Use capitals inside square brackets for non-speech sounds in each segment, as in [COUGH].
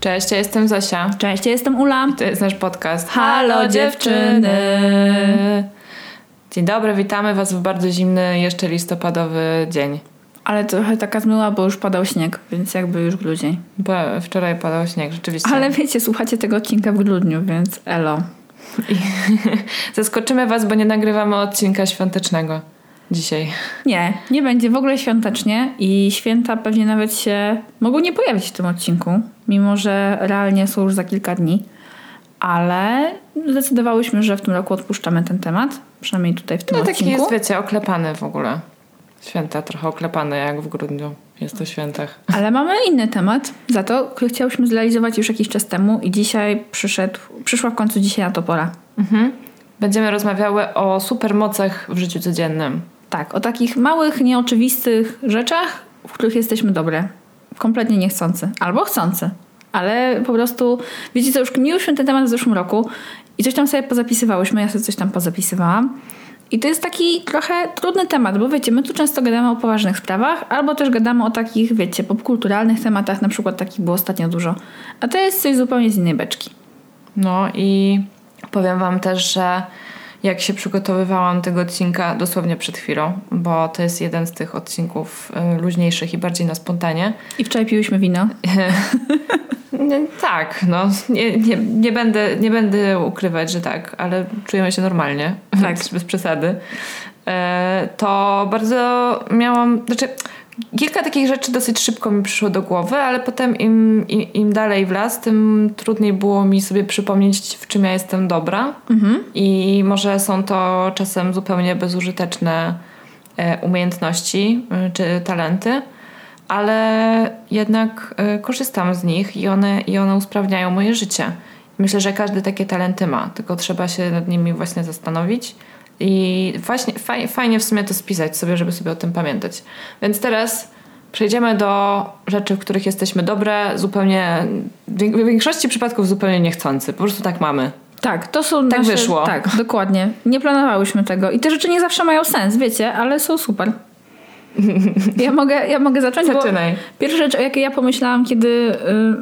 Cześć, ja jestem Zosia. Cześć, ja jestem Ula. To jest nasz podcast. Halo, dziewczyny! Dzień dobry, witamy Was w bardzo zimny, jeszcze listopadowy dzień. Ale trochę taka zmyła, bo już padał śnieg, więc jakby już grudzień. Bo wczoraj padał śnieg, rzeczywiście. Ale wiecie, słuchacie tego odcinka w grudniu, więc elo. I [LAUGHS] zaskoczymy Was, bo nie nagrywamy odcinka świątecznego dzisiaj. Nie, nie będzie w ogóle świątecznie i święta pewnie nawet się mogą nie pojawić w tym odcinku, mimo że realnie są już za kilka dni. Ale zdecydowałyśmy, że w tym roku odpuszczamy ten temat, przynajmniej tutaj w tym No taki odcinku. jest, wiecie, oklepany w ogóle. Święta trochę oklepane, jak w grudniu jest o świętach. Ale mamy inny temat, za to, który chciałyśmy zrealizować już jakiś czas temu i dzisiaj przyszedł, przyszła w końcu dzisiaj na to pora. Mhm. Będziemy rozmawiały o supermocach w życiu codziennym. Tak, o takich małych, nieoczywistych rzeczach, w których jesteśmy dobre. Kompletnie niechcący. Albo chcący. Ale po prostu, wiecie co, już kminiłyśmy ten temat w zeszłym roku i coś tam sobie pozapisywałyśmy, ja sobie coś tam pozapisywałam. I to jest taki trochę trudny temat, bo wiecie, my tu często gadamy o poważnych sprawach, albo też gadamy o takich, wiecie, popkulturalnych tematach, na przykład takich było ostatnio dużo. A to jest coś zupełnie z innej beczki. No i powiem Wam też, że jak się przygotowywałam tego odcinka dosłownie przed chwilą, bo to jest jeden z tych odcinków y, luźniejszych i bardziej na spontanie. I wczoraj piłyśmy wino. [LAUGHS] Tak, no nie, nie, nie, będę, nie będę ukrywać, że tak, ale czujemy się normalnie, Tak. [LAUGHS] bez, bez przesady. E, to bardzo miałam, znaczy kilka takich rzeczy dosyć szybko mi przyszło do głowy, ale potem im, im, im dalej w las, tym trudniej było mi sobie przypomnieć, w czym ja jestem dobra. I może są to czasem zupełnie bezużyteczne e, umiejętności e, czy talenty, ale jednak e, korzystam z nich i one, i one usprawniają moje życie. Myślę, że każdy takie talenty ma, tylko trzeba się nad nimi właśnie zastanowić. I właśnie faj, fajnie w sumie to spisać sobie, żeby sobie o tym pamiętać. Więc teraz przejdziemy do rzeczy, w których jesteśmy dobre, zupełnie, w większości przypadków zupełnie niechcący. Po prostu tak mamy. Tak, to są Tak nasze... wyszło. Tak, dokładnie. Nie planowałyśmy tego. I te rzeczy nie zawsze mają sens, wiecie, ale są super. [LAUGHS] Ja mogę, ja mogę zacząć, Zaczynaj. pierwsza rzecz, o jakiej ja pomyślałam, kiedy y,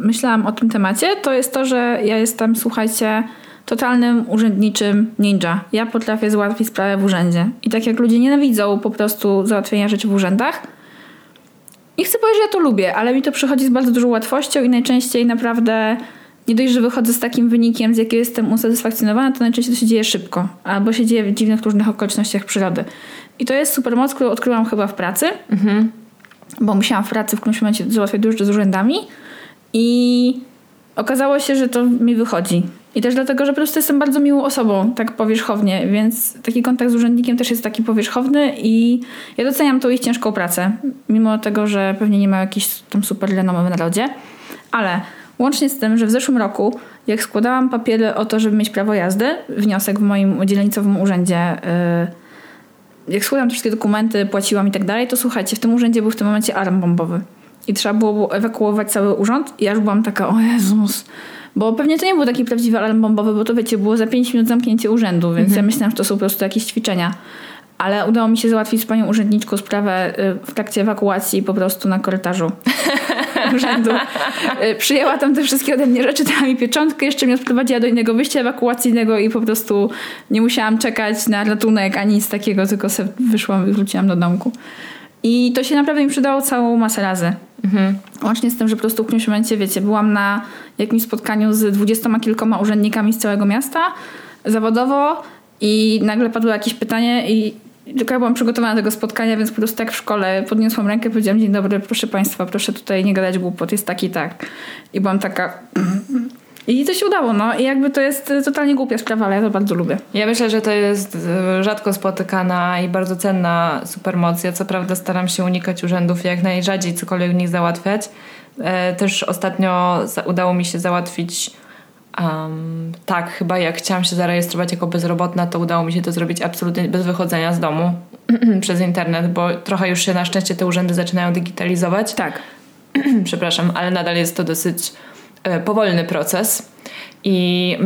myślałam o tym temacie, to jest to, że ja jestem, słuchajcie, totalnym urzędniczym ninja. Ja potrafię załatwić sprawę w urzędzie. I tak jak ludzie nienawidzą po prostu załatwienia rzeczy w urzędach, nie chcę powiedzieć, że ja to lubię, ale mi to przychodzi z bardzo dużą łatwością i najczęściej naprawdę nie dość, że wychodzę z takim wynikiem, z jakiego jestem usatysfakcjonowana, to najczęściej to się dzieje szybko. Albo się dzieje w dziwnych, różnych okolicznościach przyrody. I to jest super moc, którą odkryłam chyba w pracy, bo musiałam w pracy w którymś momencie załatwiać dużo z urzędami i okazało się, że to mi wychodzi. I też dlatego, że po prostu jestem bardzo miłą osobą, tak powierzchownie, więc taki kontakt z urzędnikiem też jest taki powierzchowny i ja doceniam tą ich ciężką pracę, mimo tego, że pewnie nie ma jakiejś tam super renomy w narodzie. Ale łącznie z tym, że w zeszłym roku, jak składałam papiery o to, żeby mieć prawo jazdy, wniosek w moim dzielnicowym urzędzie, yy, jak składałam te wszystkie dokumenty, płaciłam i tak dalej, to słuchajcie, w tym urzędzie był w tym momencie alarm bombowy. I trzeba było ewakuować cały urząd i ja już byłam taka, o Jezus. Bo pewnie to nie był taki prawdziwy alarm bombowy, bo to wiecie, było za 5 minut zamknięcie urzędu, więc ja myślałam, że to są po prostu jakieś ćwiczenia. Ale udało mi się załatwić z panią urzędniczką sprawę y, w trakcie ewakuacji po prostu na korytarzu [LAUGHS] urzędu. Y, Przyjęła tam te wszystkie ode mnie rzeczy, dała mi pieczątkę, jeszcze mnie odprowadziła do innego wyjścia ewakuacyjnego i po prostu nie musiałam czekać na ratunek ani nic takiego, tylko sobie wyszłam i wróciłam do domku. I to się naprawdę mi przydało całą masę razy. Łącznie z tym, że po prostu w którymś momencie, wiecie, byłam na jakimś spotkaniu z dwudziestoma kilkoma urzędnikami z całego miasta zawodowo i nagle padło jakieś pytanie i tylko ja byłam przygotowana do tego spotkania, więc po prostu tak w szkole podniosłam rękę, powiedziałam dzień dobry, proszę Państwa, proszę tutaj nie gadać głupot, jest tak i tak. I byłam taka... [CLEARS THROAT] I to się udało, no. I jakby to jest totalnie głupia sprawa, ale ja to bardzo lubię. Ja myślę, że to jest e, rzadko spotykana i bardzo cenna supermoc. Ja co prawda staram się unikać urzędów jak najrzadziej cokolwiek w nich załatwiać. E, też ostatnio udało mi się załatwić Um, tak, chyba jak chciałam się zarejestrować jako bezrobotna, to udało mi się to zrobić absolutnie bez wychodzenia z domu [CLEARS THROAT] przez internet, bo trochę już się na szczęście te urzędy zaczynają digitalizować. Tak. [CLEARS THROAT] Przepraszam, ale nadal jest to dosyć powolny proces. I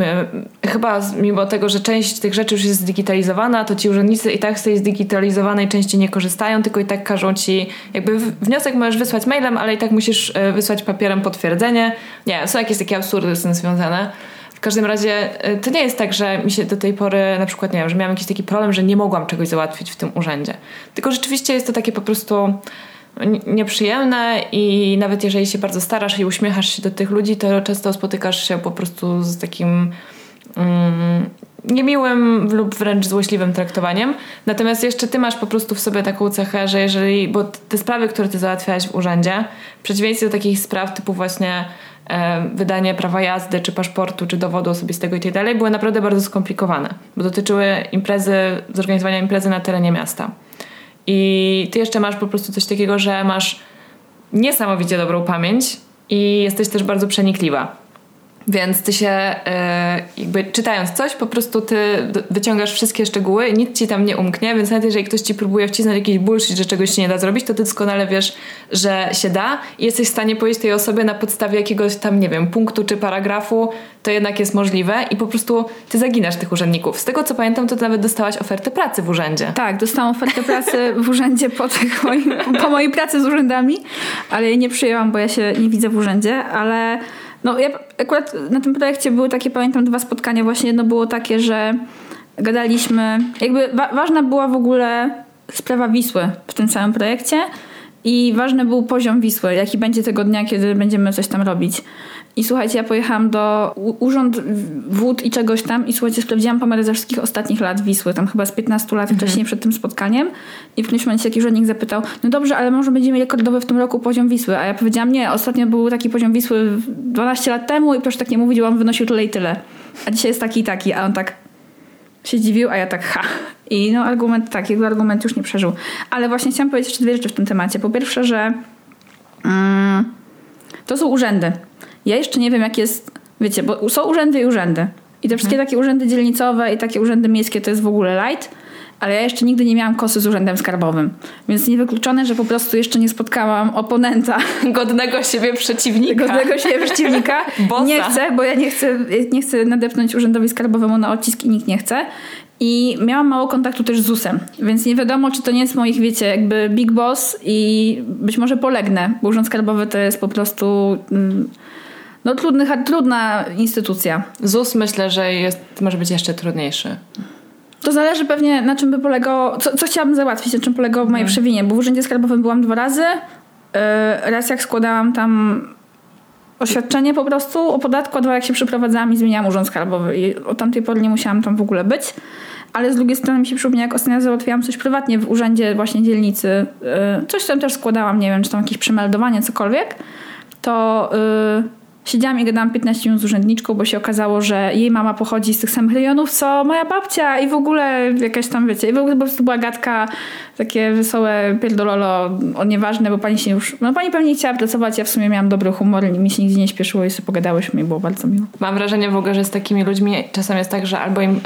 chyba mimo tego, że część tych rzeczy już jest zdigitalizowana, to ci urzędnicy i tak z tej zdigitalizowanej części nie korzystają, tylko i tak każą ci, jakby wniosek możesz wysłać mailem, ale i tak musisz e, wysłać papierem potwierdzenie. Nie, są jakieś takie absurdy z tym związane. W każdym razie e, to nie jest tak, że mi się do tej pory na przykład, nie wiem, że miałam jakiś taki problem, że nie mogłam czegoś załatwić w tym urzędzie. Tylko rzeczywiście jest to takie po prostu nieprzyjemne i nawet jeżeli się bardzo starasz i uśmiechasz się do tych ludzi, to często spotykasz się po prostu z takim mm, niemiłym lub wręcz złośliwym traktowaniem. Natomiast jeszcze ty masz po prostu w sobie taką cechę, że jeżeli, bo te sprawy, które ty załatwiałaś w urzędzie, w przeciwieństwie do takich spraw typu właśnie e, wydanie prawa jazdy, czy paszportu, czy dowodu osobistego i tak dalej, były naprawdę bardzo skomplikowane, bo dotyczyły imprezy, zorganizowania imprezy na terenie miasta. I ty jeszcze masz po prostu coś takiego, że masz niesamowicie dobrą pamięć i jesteś też bardzo przenikliwa. Więc ty się e, jakby czytając coś, po prostu ty wyciągasz wszystkie szczegóły i nic ci tam nie umknie, więc nawet jeżeli ktoś ci próbuje wcisnąć jakiś bullshit, że czegoś się nie da zrobić, to ty doskonale wiesz, że się da i jesteś w stanie powiedzieć tej osobie na podstawie jakiegoś tam, nie wiem, punktu czy paragrafu, to jednak jest możliwe i po prostu ty zaginasz tych urzędników. Z tego co pamiętam, to ty nawet dostałaś ofertę pracy w urzędzie. Tak, dostałam ofertę pracy w urzędzie po, tych moim, po mojej pracy z urzędami, ale jej nie przyjęłam, bo ja się nie widzę w urzędzie, ale no ja akurat na tym projekcie były takie, pamiętam, dwa spotkania. Właśnie jedno było takie, że gadaliśmy, jakby wa ważna była w ogóle sprawa Wisły w tym całym projekcie i ważny był poziom Wisły, jaki będzie tego dnia, kiedy będziemy coś tam robić. I słuchajcie, ja pojechałam do Urząd Wód i czegoś tam i słuchajcie, sprawdziłam pomiary ze wszystkich ostatnich lat Wisły, tam chyba z 15 lat mhm. wcześniej przed tym spotkaniem i w którymś momencie jakiś urzędnik zapytał, no dobrze, ale może będziemy rekordowy w tym roku poziom Wisły, a ja powiedziałam, nie, ostatnio był taki poziom Wisły 12 lat temu i proszę tak nie mówić, bo on wynosił tyle i tyle. A dzisiaj jest taki i taki, a on tak się dziwił, a ja tak ha. I no argument tak, jego argument już nie przeżył. Ale właśnie chciałam powiedzieć jeszcze dwie rzeczy w tym temacie. Po pierwsze, że mm, to są urzędy. Ja jeszcze nie wiem, jak jest, wiecie, bo są urzędy i urzędy. I te wszystkie mhm. takie urzędy dzielnicowe i takie urzędy miejskie to jest w ogóle light, ale ja jeszcze nigdy nie miałam kosy z urzędem skarbowym. Więc niewykluczone, że po prostu jeszcze nie spotkałam oponenta. [LAUGHS] Godnego siebie przeciwnika. Godnego siebie przeciwnika. [LAUGHS] nie chcę, bo ja nie chcę, nie chcę nadepnąć urzędowi skarbowemu na odcisk i nikt nie chce. I miałam mało kontaktu też z ZUS-em, więc nie wiadomo, czy to nie jest moich, wiecie, jakby big boss i być może polegnę, bo urząd skarbowy to jest po prostu... Mm, no trudny, trudna instytucja. ZUS myślę, że jest, może być jeszcze trudniejszy. To zależy pewnie na czym by polegało, co, co chciałabym załatwić, na czym polegało moje hmm. przewinie, bo w Urzędzie Skarbowym byłam dwa razy. Yy, raz jak składałam tam oświadczenie po prostu o podatku, a dwa jak się przeprowadzałam i zmieniałam Urząd Skarbowy i od tamtej pory nie musiałam tam w ogóle być. Ale z drugiej strony mi się przypomina, jak ostatnio załatwiałam coś prywatnie w urzędzie właśnie dzielnicy, yy, coś tam też składałam, nie wiem, czy tam jakieś przemeldowanie, cokolwiek, to... Yy, Siedziałam i gadałam 15 minut z urzędniczką, bo się okazało, że jej mama pochodzi z tych samych rejonów, co moja babcia i w ogóle jakaś tam, wiecie, i w ogóle po prostu była gadka, takie wesołe pierdololo, o nieważne, bo pani się już, no pani pewnie chciała pracować, ja w sumie miałam dobry humor mi się nigdzie nie śpieszyło i sobie pogadałyśmy i było bardzo miło. Mam wrażenie w ogóle, że z takimi ludźmi czasem jest tak, że albo im,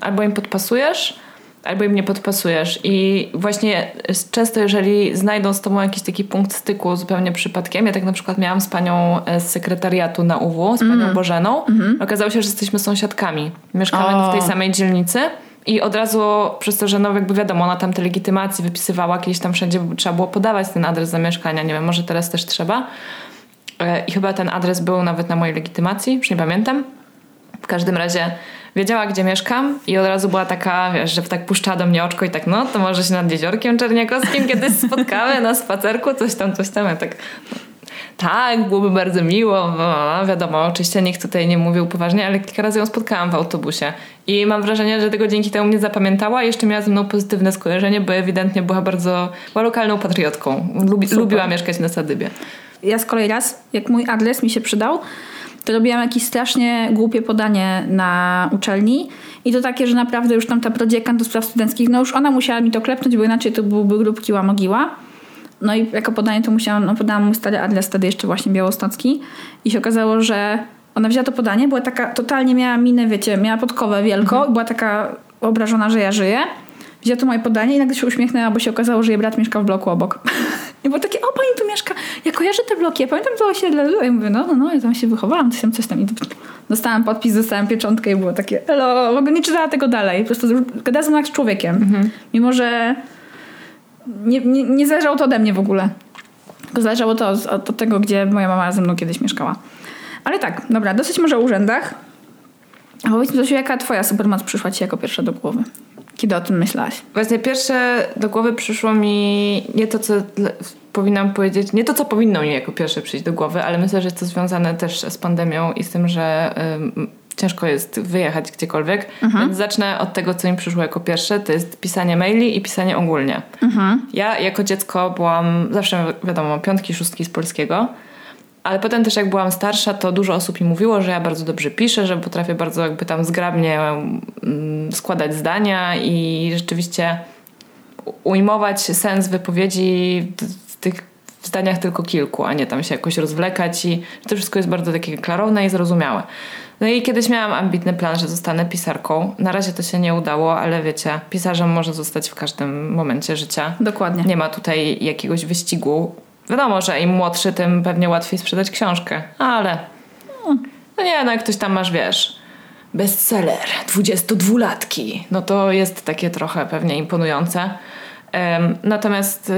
albo im podpasujesz, albo im nie podpasujesz. I właśnie często, jeżeli znajdą z tobą jakiś taki punkt styku zupełnie przypadkiem, ja tak na przykład miałam z panią e, z sekretariatu na UW, z panią mm. Bożeną, mm -hmm. okazało się, że jesteśmy sąsiadkami. Mieszkamy o. w tej samej dzielnicy. I od razu przez to, że no jakby wiadomo, ona tam te legitymacje wypisywała kiedyś tam wszędzie, trzeba było podawać ten adres zamieszkania. Nie wiem, może teraz też trzeba. E, I chyba ten adres był nawet na mojej legitymacji, już nie pamiętam. W każdym razie wiedziała, gdzie mieszkam i od razu była taka, wiesz, że tak puszczała do mnie oczko i tak, no to może się nad Jeziorkiem Czerniakowskim kiedyś spotkamy na spacerku, coś tam, coś tam. Ja tak, tak, byłoby bardzo miło. No, wiadomo, oczywiście nikt tutaj nie mówił poważnie, ale kilka razy ją spotkałam w autobusie. I mam wrażenie, że tego dzięki temu mnie zapamiętała i jeszcze miała ze mną pozytywne skojarzenie, bo ewidentnie była bardzo, była lokalną patriotką. Lubi, lubiła mieszkać na Sadybie. Ja z kolei raz, jak mój adres mi się przydał, to robiłam jakieś strasznie głupie podanie na uczelni i to takie, że naprawdę już tam ta prodziekan do spraw studenckich, no już ona musiała mi to klepnąć, bo inaczej to byłby grób kiła mogiła. No i jako podanie to musiałam, no podałam mój stary adres wtedy jeszcze właśnie białostocki i się okazało, że ona wzięła to podanie, była taka, totalnie miała minę, wiecie, miała podkowę wielką, mhm. była taka obrażona, że ja żyję. Wzięła to moje podanie i nagle się uśmiechnęła, bo się okazało, że jej brat mieszka w bloku obok. [LAUGHS] I było takie, o pani tu mieszka, ja kojarzę te bloki, ja pamiętam to osiedle. Ja mówię, no, no, no, ja tam się wychowałam, coś tam, coś tam. I dostałam podpis, dostałam pieczątkę i było takie, elo, w ogóle nie czytała tego dalej. Po prostu gadała jak z człowiekiem. Mhm. Mimo, że nie, nie, nie zależało to ode mnie w ogóle. Tylko zależało to od, od tego, gdzie moja mama ze mną kiedyś mieszkała. Ale tak, dobra, dosyć może o urzędach. A powiedz mi, Zosiu, jaka twoja supermoc przyszła ci jako pierwsza do głowy? Kiedy o tym myślałaś? Właśnie pierwsze do głowy przyszło mi nie to, co powinnam powiedzieć, nie to, co powinno mi jako pierwsze przyjść do głowy, ale myślę, że jest to związane też z pandemią i z tym, że ciężko jest wyjechać gdziekolwiek. Mhm. Więc zacznę od tego, co mi przyszło jako pierwsze. To jest pisanie maili i pisanie ogólnie. Mhm. Ja jako dziecko byłam zawsze, wiadomo, piątki, szóstki z polskiego. Ale potem też jak byłam starsza, to dużo osób mi mówiło, że ja bardzo dobrze piszę, że potrafię bardzo jakby tam zgrabnie mm, składać zdania i rzeczywiście ujmować sens wypowiedzi w tych zdaniach tylko kilku, a nie tam się jakoś rozwlekać i to wszystko jest bardzo takie klarowne i zrozumiałe. No i kiedyś miałam ambitny plan, że zostanę pisarką. Na razie to się nie udało, ale wiecie, pisarzem może zostać w każdym momencie życia. Dokładnie. Nie ma tutaj jakiegoś wyścigu Wiadomo, że im młodszy, tym pewnie łatwiej sprzedać książkę, ale no nie, no jak ktoś tam masz, wiesz, bestseller 22-latki, no to jest takie trochę pewnie imponujące. Um, natomiast y,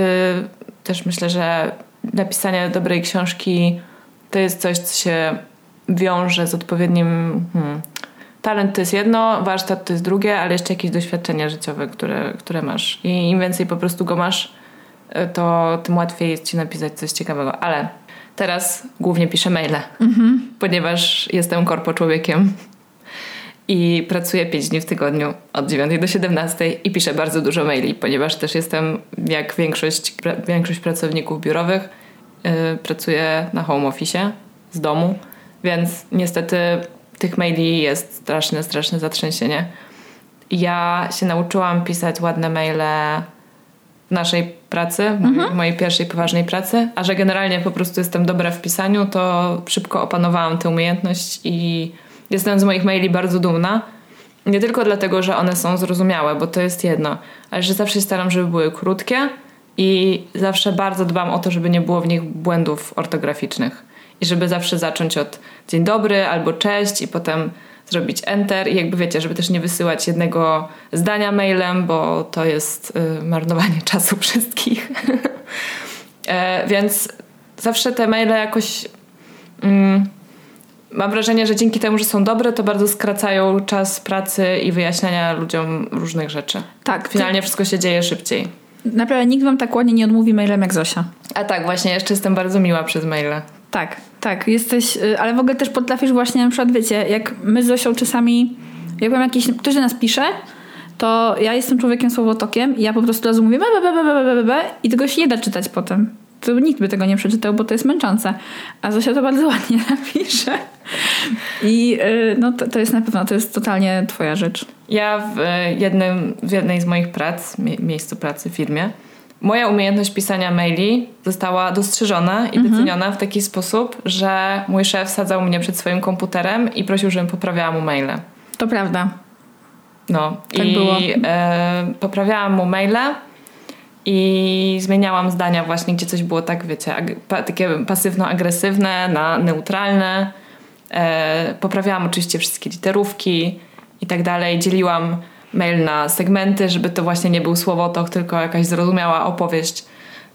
też myślę, że napisanie dobrej książki to jest coś, co się wiąże z odpowiednim. Hmm, talent to jest jedno, warsztat to jest drugie, ale jeszcze jakieś doświadczenia życiowe, które, które masz. I im więcej po prostu go masz, to tym łatwiej jest ci napisać coś ciekawego. Ale teraz głównie piszę maile, mhm. ponieważ jestem korpo człowiekiem i pracuję 5 dni w tygodniu od 9 do 17 i piszę bardzo dużo maili, ponieważ też jestem, jak większość, większość pracowników biurowych, yy, pracuję na home office z domu, więc niestety tych maili jest straszne, straszne zatrzęsienie. Ja się nauczyłam pisać ładne maile naszej pracy, mhm. mojej pierwszej poważnej pracy, a że generalnie po prostu jestem dobra w pisaniu, to szybko opanowałam tę umiejętność i jestem z moich maili bardzo dumna. Nie tylko dlatego, że one są zrozumiałe, bo to jest jedno, ale że zawsze staram, żeby były krótkie i zawsze bardzo dbam o to, żeby nie było w nich błędów ortograficznych. I żeby zawsze zacząć od dzień dobry albo cześć i potem zrobić enter i jakby wiecie, żeby też nie wysyłać jednego zdania mailem, bo to jest y, marnowanie [LAUGHS] czasu wszystkich. [LAUGHS] e, więc zawsze te maile jakoś mm, mam wrażenie, że dzięki temu, że są dobre, to bardzo skracają czas pracy i wyjaśniania ludziom różnych rzeczy. Tak. Finalnie wszystko się dzieje szybciej. Naprawdę nikt wam tak ładnie nie odmówi mailem jak Zosia. A tak, właśnie, jeszcze jestem bardzo miła przez maile. Tak, tak, jesteś, y, ale w ogóle też potrafisz właśnie na przykład, wiecie, jak my z Zosią czasami, jak mam jakiś, ktoś do nas pisze, to ja jestem człowiekiem słowotokiem i ja po prostu razu mówię be, be, be, be, be, be, i tego się nie da czytać potem. To nikt by tego nie przeczytał, bo to jest męczące. A Zosia to bardzo [LAUGHS] ładnie napisze. I yy, no to, to jest na pewno, to jest totalnie twoja rzecz. Ja w, y, jednym, w jednej z moich prac, mie miejscu pracy, firmie, moja umiejętność pisania maili została dostrzeżona i mhm. doceniona w taki sposób, że mój szef sadzał mnie przed swoim komputerem i prosił, żebym poprawiała mu maile. To prawda. No tak i było. E, poprawiałam mu maile i zmieniałam zdania właśnie, gdzie coś było tak, wiecie, pa, takie pasywno-agresywne na neutralne. E, poprawiałam oczywiście wszystkie literówki i tak dalej. Dzieliłam mail na segmenty, żeby to właśnie nie był słowotok, tylko jakaś zrozumiała opowieść.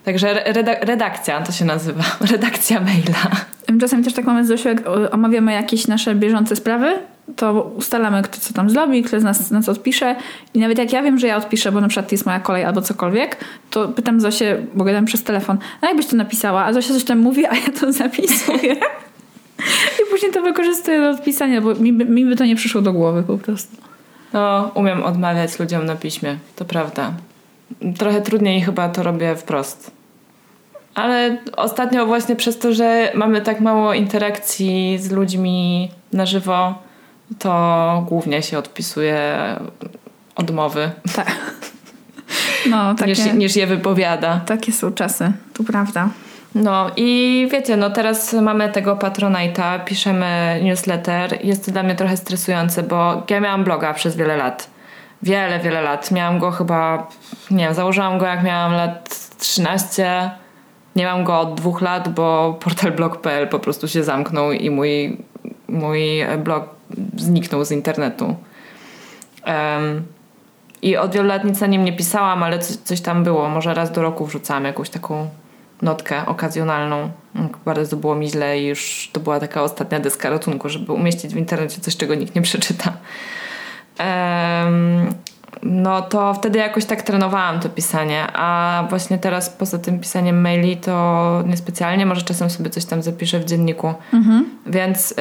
Także redakcja to się nazywa, [LAUGHS] redakcja maila. Czasami też tak mamy z jak omawiamy jakieś nasze bieżące sprawy, to ustalamy, kto co tam zrobi, kto z nas, nas odpisze i nawet jak ja wiem, że ja odpiszę, bo na przykład jest moja kolej albo cokolwiek, to pytam Zosię, bo gadam przez telefon, no jakbyś to napisała, a Zosia coś tam mówi, a ja to [LAUGHS] zapisuję. I później to wykorzystuję do odpisania, bo mi, mi by to nie przyszło do głowy po prostu. No, umiem odmawiać ludziom na piśmie, to prawda. Trochę trudniej chyba to robię wprost. Ale ostatnio właśnie przez to, że mamy tak mało interakcji z ludźmi na żywo, to głównie się odpisuje odmowy. Tak. [LAUGHS] No, takie, niż, niż je wypowiada. Takie są czasy, to prawda. No i wiecie, no teraz mamy tego Patronite'a, piszemy newsletter. Jest to dla mnie trochę stresujące, bo ja miałam bloga przez wiele lat. Wiele, wiele lat. Miałam go chyba, nie wiem, założyłam go jak miałam lat 13. Nie mam go od dwóch lat, bo portal blog.pl po prostu się zamknął i mój, mój blog zniknął z internetu. Um, I od wielu lat nic na nim nie pisałam, ale coś, coś tam było. Może raz do roku wrzucałam jakąś taką notkę okazjonalną. Bardzo było mi źle i już to była taka ostatnia deska ratunku, żeby umieścić w internecie coś, czego nikt nie przeczyta. Um, no to wtedy jakoś tak trenowałam to pisanie, a właśnie teraz poza tym pisaniem maili to niespecjalnie, może czasem sobie coś tam zapiszę w dzienniku. Mhm. Więc y,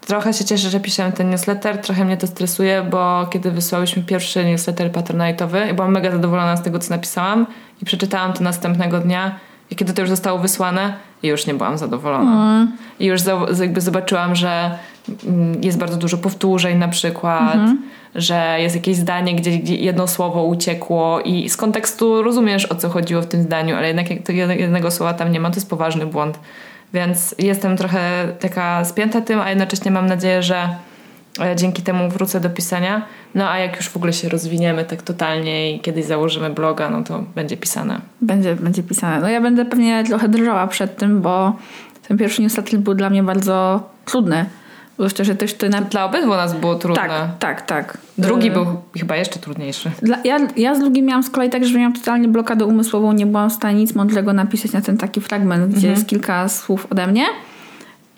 trochę się cieszę, że piszę ten newsletter, trochę mnie to stresuje, bo kiedy wysłałyśmy pierwszy newsletter patronite'owy, byłam mega zadowolona z tego, co napisałam i przeczytałam to następnego dnia i kiedy to już zostało wysłane, już nie byłam zadowolona. Mm. I już jakby zobaczyłam, że mm, jest bardzo dużo powtórzeń na przykład, mm-hmm. że jest jakieś zdanie, gdzie, gdzie, jedno słowo uciekło i z kontekstu rozumiesz o co chodziło w tym zdaniu, ale jednak jak jednego słowa tam nie ma, to jest poważny błąd. Więc jestem trochę taka spięta tym, a jednocześnie mam nadzieję, że dzięki temu wrócę do pisania. No a jak już w ogóle się rozwiniemy tak totalnie i kiedyś założymy bloga, no to będzie pisane. Będzie, będzie pisane. No ja będę pewnie trochę drżała przed tym, bo ten pierwszy newsletter był dla mnie bardzo trudny. Bo szczerze też to na... Dla obydwu nas było trudne. Tak, tak, tak. Drugi y- był chyba jeszcze trudniejszy. Dla, ja, ja z drugim miałam z kolei tak, że miałam totalnie blokadę umysłową, nie byłam w stanie nic mądrego napisać na ten taki fragment, gdzie mhm. jest kilka słów ode mnie.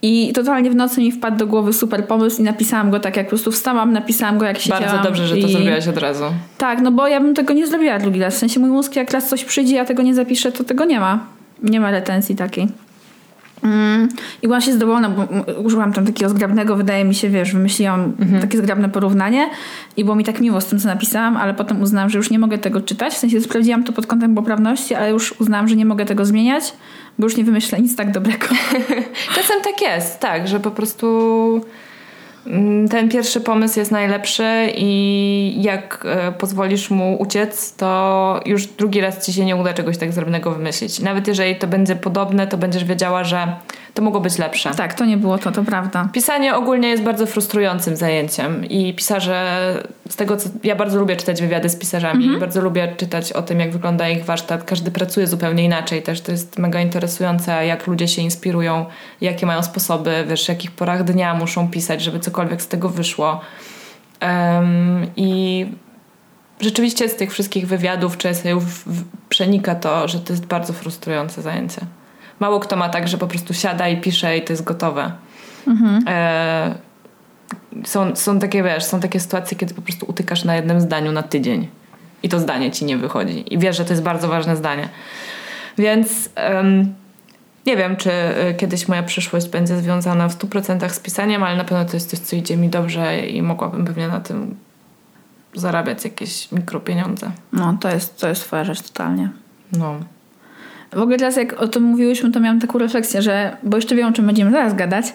I totalnie w nocy mi wpadł do głowy super pomysł i napisałam go tak, jak po prostu wstałam, napisałam go jak siedziałam. Bardzo dobrze, że i... to zrobiłaś od razu. Tak, no bo ja bym tego nie zrobiła drugi raz. W sensie mój mózg jak raz coś przyjdzie, ja tego nie zapiszę, to tego nie ma. Nie ma retencji takiej. Mm. I byłam się zadowolona, bo użyłam tam takiego zgrabnego, wydaje mi się, wiesz, wymyśliłam mhm. takie zgrabne porównanie i było mi tak miło z tym, co napisałam, ale potem uznałam, że już nie mogę tego czytać. W sensie sprawdziłam to pod kątem poprawności, ale już uznałam, że nie mogę tego zmieniać, bo już nie wymyślę nic tak dobrego. [LAUGHS] Czasem tak jest, tak, że po prostu Mm, ten pierwszy pomysł jest najlepszy i jak e, pozwolisz mu uciec, to już drugi raz ci się nie uda czegoś tak zrobionego wymyślić. Nawet jeżeli to będzie podobne, to będziesz wiedziała, że to mogło być lepsze. Tak, to nie było to, to prawda. Pisanie ogólnie jest bardzo frustrującym zajęciem i pisarze, z tego co ja bardzo lubię czytać wywiady z pisarzami mhm. bardzo lubię czytać o tym, jak wygląda ich warsztat. Każdy pracuje zupełnie inaczej też. To jest mega interesujące, jak ludzie się inspirują, jakie mają sposoby, wiesz, w jakich porach dnia muszą pisać, żeby cokolwiek z tego wyszło. Um, I rzeczywiście z tych wszystkich wywiadów czy esejów przenika to, że to jest bardzo frustrujące zajęcie mało kto ma tak, że po prostu siada i pisze i to jest gotowe. Mhm. E, są, są takie, wiesz, są takie sytuacje, kiedy po prostu utykasz na jednym zdaniu na tydzień i to zdanie ci nie wychodzi. I wiesz, że to jest bardzo ważne zdanie. Więc um, nie wiem, czy e, kiedyś moja przyszłość będzie związana w 100% z pisaniem, ale na pewno to jest coś, co idzie mi dobrze i mogłabym pewnie na tym zarabiać jakieś mikropieniądze. No, to jest, to jest twoja rzecz totalnie. No. W ogóle teraz jak o tym mówiłyśmy, to miałam taką refleksję, że, bo jeszcze wiem o czym będziemy zaraz gadać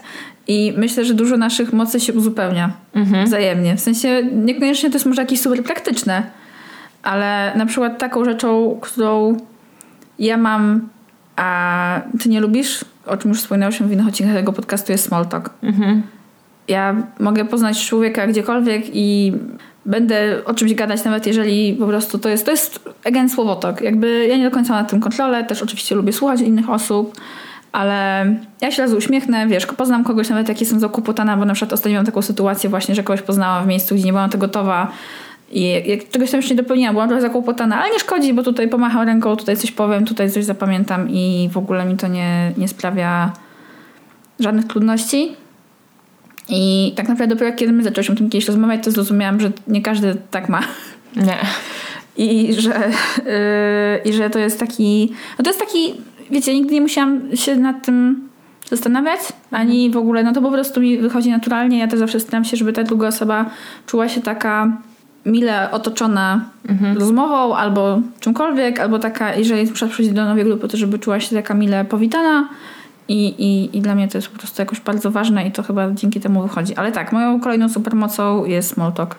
i myślę, że dużo naszych mocy się uzupełnia mhm. wzajemnie. W sensie niekoniecznie to jest może jakieś super praktyczne, ale na przykład taką rzeczą, którą ja mam, a ty nie lubisz, o czym już wspominałyśmy w innych odcinkach tego podcastu, jest small talk. Mhm. Ja mogę poznać człowieka gdziekolwiek i będę o czymś gadać, nawet jeżeli po prostu to jest, to jest again słowotok. Jakby ja nie do końca mam na tym kontrolę, też oczywiście lubię słuchać innych osób, ale ja się raz uśmiechnę, wiesz, poznam kogoś nawet jak jestem zakłopotana, bo na przykład ostatnio miałam taką sytuację właśnie, że kogoś poznałam w miejscu, gdzie nie byłam tego gotowa i jak czegoś tam jeszcze nie dopełniłam, byłam trochę zakłopotana, ale nie szkodzi, bo tutaj pomacham ręką, tutaj coś powiem, tutaj coś zapamiętam i w ogóle mi to nie, nie sprawia żadnych trudności. I tak naprawdę dopiero kiedy my zaczęliśmy o tym kiedyś rozmawiać, to zrozumiałam, że nie każdy tak ma. Nie. [LAUGHS] I że, yy, I że to jest taki. No to jest taki. Wiecie, nigdy nie musiałam się nad tym zastanawiać, ani w ogóle, no to po prostu mi wychodzi naturalnie. Ja też zawsze staram się, żeby ta druga osoba czuła się taka mile otoczona mhm. rozmową albo czymkolwiek, albo taka, jeżeli przychodzi do nowej grupy, to żeby czuła się taka mile powitana. I, i, I dla mnie to jest po prostu jakoś bardzo ważne i to chyba dzięki temu wychodzi. Ale tak, moją kolejną supermocą jest small talk.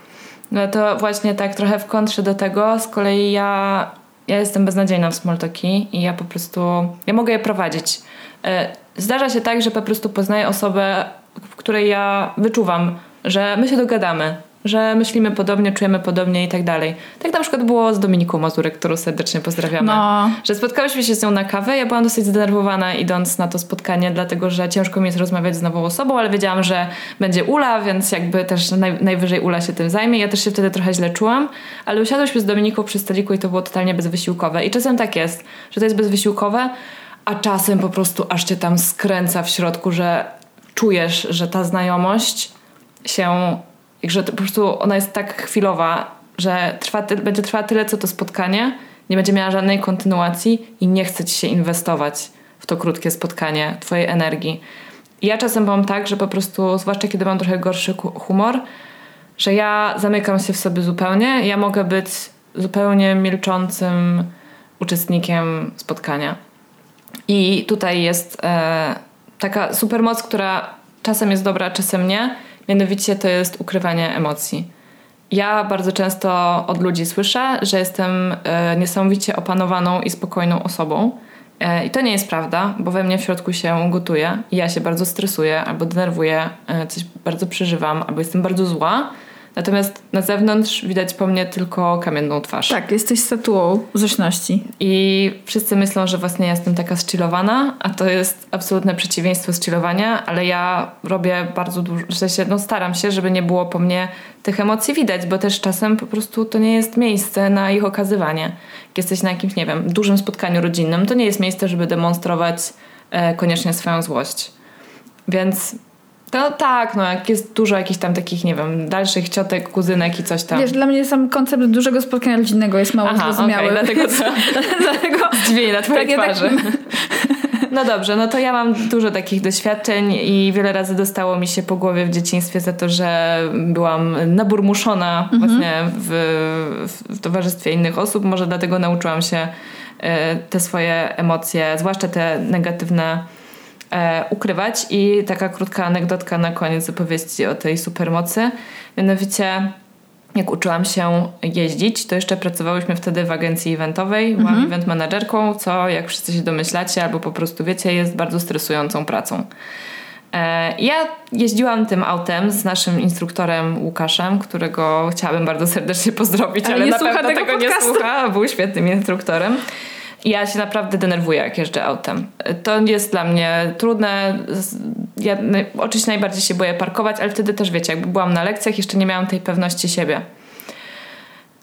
No to właśnie tak trochę w kontrze do tego, z kolei ja, ja jestem beznadziejna w small talki i ja po prostu, ja mogę je prowadzić. E, zdarza się tak, że po prostu poznaję osobę, w której ja wyczuwam, że my się dogadamy, że myślimy podobnie, czujemy podobnie i tak dalej. Tak na przykład było z Dominiką Mazurek, którą serdecznie pozdrawiamy. No. Że spotkałyśmy się z nią na kawę, ja byłam dosyć zdenerwowana idąc na to spotkanie, dlatego że ciężko mi jest rozmawiać z nową osobą, ale wiedziałam, że będzie Ula, więc jakby też naj, najwyżej Ula się tym zajmie. Ja też się wtedy trochę źle czułam, ale usiadłyśmy z Dominiką przy stoliku i to było totalnie bezwysiłkowe. I czasem tak jest, że to jest bezwysiłkowe, a czasem po prostu aż cię tam skręca w środku, że czujesz, że ta znajomość się że po prostu ona jest tak chwilowa, że trwa, będzie trwała tyle, co to spotkanie, nie będzie miała żadnej kontynuacji i nie chce ci się inwestować w to krótkie spotkanie twojej energii. Ja czasem mam tak, że po prostu, zwłaszcza kiedy mam trochę gorszy humor, że ja zamykam się w sobie zupełnie. Ja mogę być zupełnie milczącym uczestnikiem spotkania. I tutaj jest e, taka supermoc, która czasem jest dobra, czasem nie Mianowicie to jest ukrywanie emocji. Ja bardzo często od ludzi słyszę, że jestem e, niesamowicie opanowaną i spokojną osobą. E, I to nie jest prawda, bo we mnie w środku się gotuje i ja się bardzo stresuję albo denerwuję, e, coś bardzo przeżywam, albo jestem bardzo zła. Natomiast na zewnątrz widać po mnie tylko kamienną twarz. Tak, jesteś statuą zręczności. I wszyscy myślą, że właśnie jestem taka zchillowana, a to jest absolutne przeciwieństwo zchillowania, ale ja robię bardzo dużo, w sensie no staram się, żeby nie było po mnie tych emocji widać, bo też czasem po prostu to nie jest miejsce na ich okazywanie. Jak jesteś na jakimś, nie wiem, dużym spotkaniu rodzinnym, to nie jest miejsce, żeby demonstrować e, koniecznie swoją złość. Więc to tak, no jak jest dużo jakichś tam takich, nie wiem, dalszych ciotek, kuzynek i coś tam. Wiesz, dla mnie sam koncept dużego spotkania rodzinnego jest mało Aha, zrozumiały. Okay, dlatego to, [LAUGHS] dlatego [LAUGHS] na twojej tak, twarzy. Tak... [LAUGHS] No dobrze, no to ja mam dużo takich doświadczeń i wiele razy dostało mi się po głowie w dzieciństwie za to, że byłam naburmuszona mhm. właśnie w, w towarzystwie innych osób. Może dlatego nauczyłam się e, te swoje emocje, zwłaszcza te negatywne e, ukrywać. I taka krótka anegdotka na koniec opowieści o tej supermocy. Mianowicie jak uczyłam się jeździć, to jeszcze pracowałyśmy wtedy w agencji eventowej. Byłam mhm. event managerką, co jak wszyscy się domyślacie albo po prostu wiecie, jest bardzo stresującą pracą. E, ja jeździłam tym autem z naszym instruktorem Łukaszem, którego chciałabym bardzo serdecznie pozdrowić, ale, ale na pewno tego, tego nie słucha. Był świetnym instruktorem. Ja się naprawdę denerwuję, jak jeżdżę autem. To jest dla mnie trudne. Ja oczywiście najbardziej się boję parkować, ale wtedy też wiecie, jakby byłam na lekcjach, jeszcze nie miałam tej pewności siebie.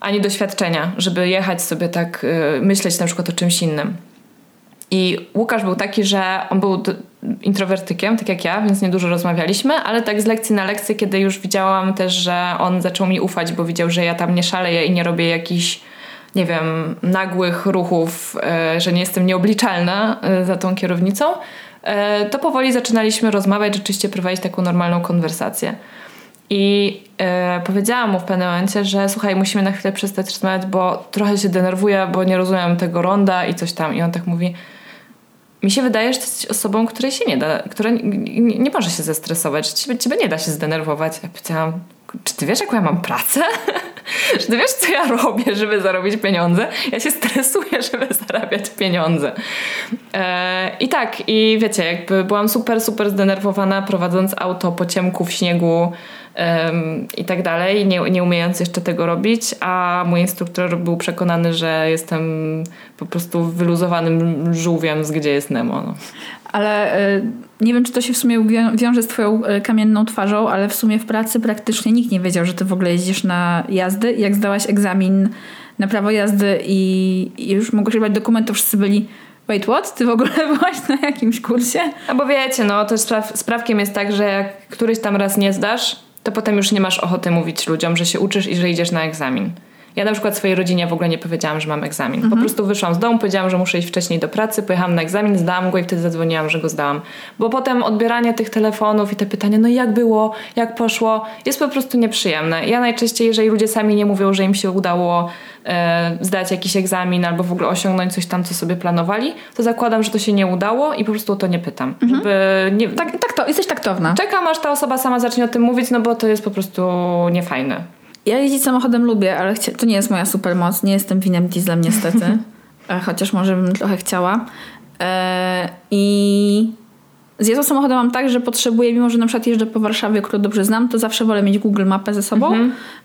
Ani doświadczenia, żeby jechać sobie tak, y, myśleć na przykład o czymś innym. I Łukasz był taki, że on był introwertykiem, tak jak ja, więc niedużo rozmawialiśmy, ale tak z lekcji na lekcję, kiedy już widziałam też, że on zaczął mi ufać, bo widział, że ja tam nie szaleję i nie robię jakichś nie wiem, nagłych ruchów, e, że nie jestem nieobliczalna e, za tą kierownicą, e, to powoli zaczynaliśmy rozmawiać, rzeczywiście prowadzić taką normalną konwersację. I e, powiedziałam mu w pewnym momencie, że słuchaj, musimy na chwilę przestać rozmawiać, bo trochę się denerwuję, bo nie rozumiem tego ronda i coś tam. I on tak mówi, mi się wydaje, że jesteś osobą, której się nie da, która nie, nie, nie może się zestresować, ciebie, ciebie nie da się zdenerwować. Ja powiedziałam, czy ty wiesz, jaką ja mam pracę? [LAUGHS] że ty wiesz, co ja robię, żeby zarobić pieniądze? Ja się stresuję, żeby [LAUGHS] zarabiać pieniądze. E, I tak, i wiecie, jakby byłam super, super zdenerwowana prowadząc auto po ciemku w śniegu um, i tak dalej, nie, nie umiejąc jeszcze tego robić, a mój instruktor był przekonany, że jestem po prostu wyluzowanym żółwiem z Gdzie jest Nemo. No. Ale y, nie wiem, czy to się w sumie wiąże z twoją y, kamienną twarzą, ale w sumie w pracy praktycznie nikt nie wiedział, że ty w ogóle jeździsz na jazdy. I jak zdałaś egzamin na prawo jazdy i, i już mogłeś robić dokumentów, wszyscy byli Wait, what? Ty w ogóle [LAUGHS] byłaś na jakimś kursie? A bo wiecie, no to spraw, sprawkiem jest tak, że jak któryś tam raz nie zdasz, to potem już nie masz ochoty mówić ludziom, że się uczysz i że idziesz na egzamin. Ja na przykład swojej rodzinie w ogóle nie powiedziałam, że mam egzamin. Po prostu wyszłam z domu, powiedziałam, że muszę iść wcześniej do pracy, pojechałam na egzamin, zdałam go i wtedy zadzwoniłam, że go zdałam. Bo potem odbieranie tych telefonów i te pytania, no jak było, jak poszło, jest po prostu nieprzyjemne. Ja najczęściej, jeżeli ludzie sami nie mówią, że im się udało e, zdać jakiś egzamin albo w ogóle osiągnąć coś tam, co sobie planowali, to zakładam, że to się nie udało i po prostu o to nie pytam. Żeby nie... Tak, tak to, jesteś taktowna. Czekam, aż ta osoba sama zacznie o tym mówić, no bo to jest po prostu niefajne. Ja jeździć samochodem lubię, ale to nie jest moja supermoc. Nie jestem winem dieslem niestety. [LAUGHS] E, Chociaż może bym trochę chciała. E, I z jazdą samochodem mam tak, że potrzebuję, mimo że na przykład jeżdżę po Warszawie, którą dobrze znam, to zawsze wolę mieć Google Mapę ze sobą,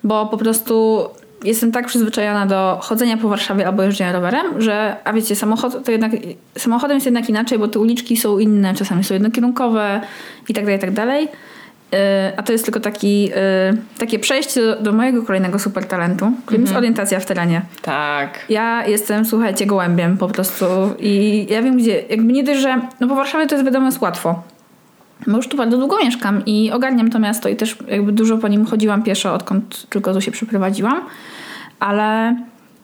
bo po prostu jestem tak przyzwyczajona do chodzenia po Warszawie albo jeżdżenia rowerem, że, a wiecie, samochód to jednak, samochodem jest jednak inaczej, bo te uliczki są inne, czasami są jednokierunkowe i tak dalej, i tak dalej. Yy, A to jest tylko taki, yy, takie przejście do, do mojego kolejnego super talentu, którym jest orientacja w terenie. Tak. Ja jestem, słuchajcie, gołębiem po prostu i ja wiem gdzie, jakby nie dość, że no po Warszawie to jest wiadomo jest łatwo. Bo już tu bardzo długo mieszkam i ogarniam to miasto i też jakby dużo po nim chodziłam pieszo, odkąd tylko tu się przeprowadziłam. Ale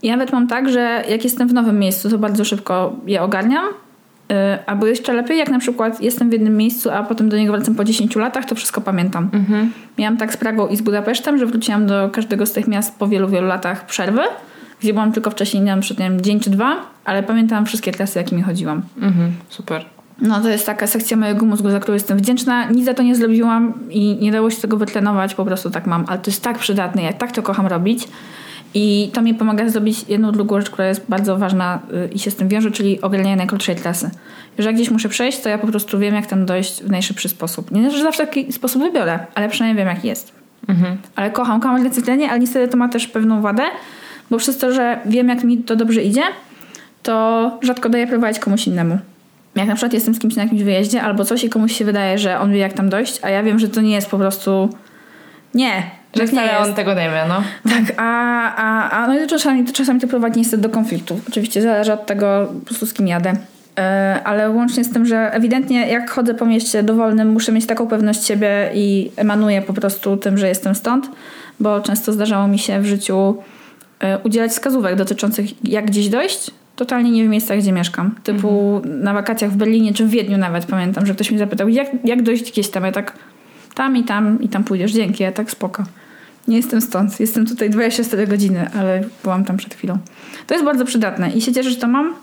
ja nawet mam tak, że jak jestem w nowym miejscu, to bardzo szybko je ogarniam. Yy, albo jeszcze lepiej, jak na przykład jestem w jednym miejscu, a potem do niego wracam po 10 latach, to wszystko pamiętam. Miałam tak z Pragą i z Budapesztem, że wróciłam do każdego z tych miast po wielu, wielu latach przerwy, gdzie byłam tylko wcześniej, nie wiem, przed nie wiem, dzień czy dwa, ale pamiętam wszystkie trasy, jakimi chodziłam. Mhm, super. No to jest taka sekcja mojego mózgu, za którą jestem wdzięczna. Nic za to nie zrobiłam i nie dało się tego wytlenować, po prostu tak mam. Ale to jest tak przydatne, ja tak to kocham robić. I to mi pomaga zrobić jedną drugą rzecz, która jest bardzo ważna y, i się z tym wiąże, czyli ogarnianie najkrótszej trasy. Że jak gdzieś muszę przejść, to ja po prostu wiem, jak tam dojść w najszybszy sposób. Nie, że zawsze taki sposób wybiorę, ale przynajmniej wiem, jaki jest. Ale kocham, kocham recyklenie, ale niestety to ma też pewną wadę, bo przez to, że wiem, jak mi to dobrze idzie, to rzadko daję prowadzić komuś innemu. Jak na przykład jestem z kimś na jakimś wyjeździe albo coś i komuś się wydaje, że on wie, jak tam dojść, a ja wiem, że to nie jest po prostu... Nie, Że tak nie wcale jest. on tego nie wie, no. Tak, a, a, a no i to czasami, to czasami to prowadzi niestety do konfliktu. Oczywiście zależy od tego po prostu z kim jadę. E, ale łącznie z tym, że ewidentnie jak chodzę po mieście dowolnym, muszę mieć taką pewność siebie i emanuję po prostu tym, że jestem stąd, bo często zdarzało mi się w życiu e, udzielać wskazówek dotyczących jak gdzieś dojść, totalnie nie w miejscach, gdzie mieszkam. Typu na wakacjach w Berlinie czy w Wiedniu nawet pamiętam, że ktoś mi zapytał, jak, jak dojść gdzieś tam. Ja tak tam i tam i tam pójdziesz, dzięki, ja tak spoko. Nie jestem stąd. Jestem tutaj 24 godziny, ale byłam tam przed chwilą. To jest bardzo przydatne i się cieszę, że to mam.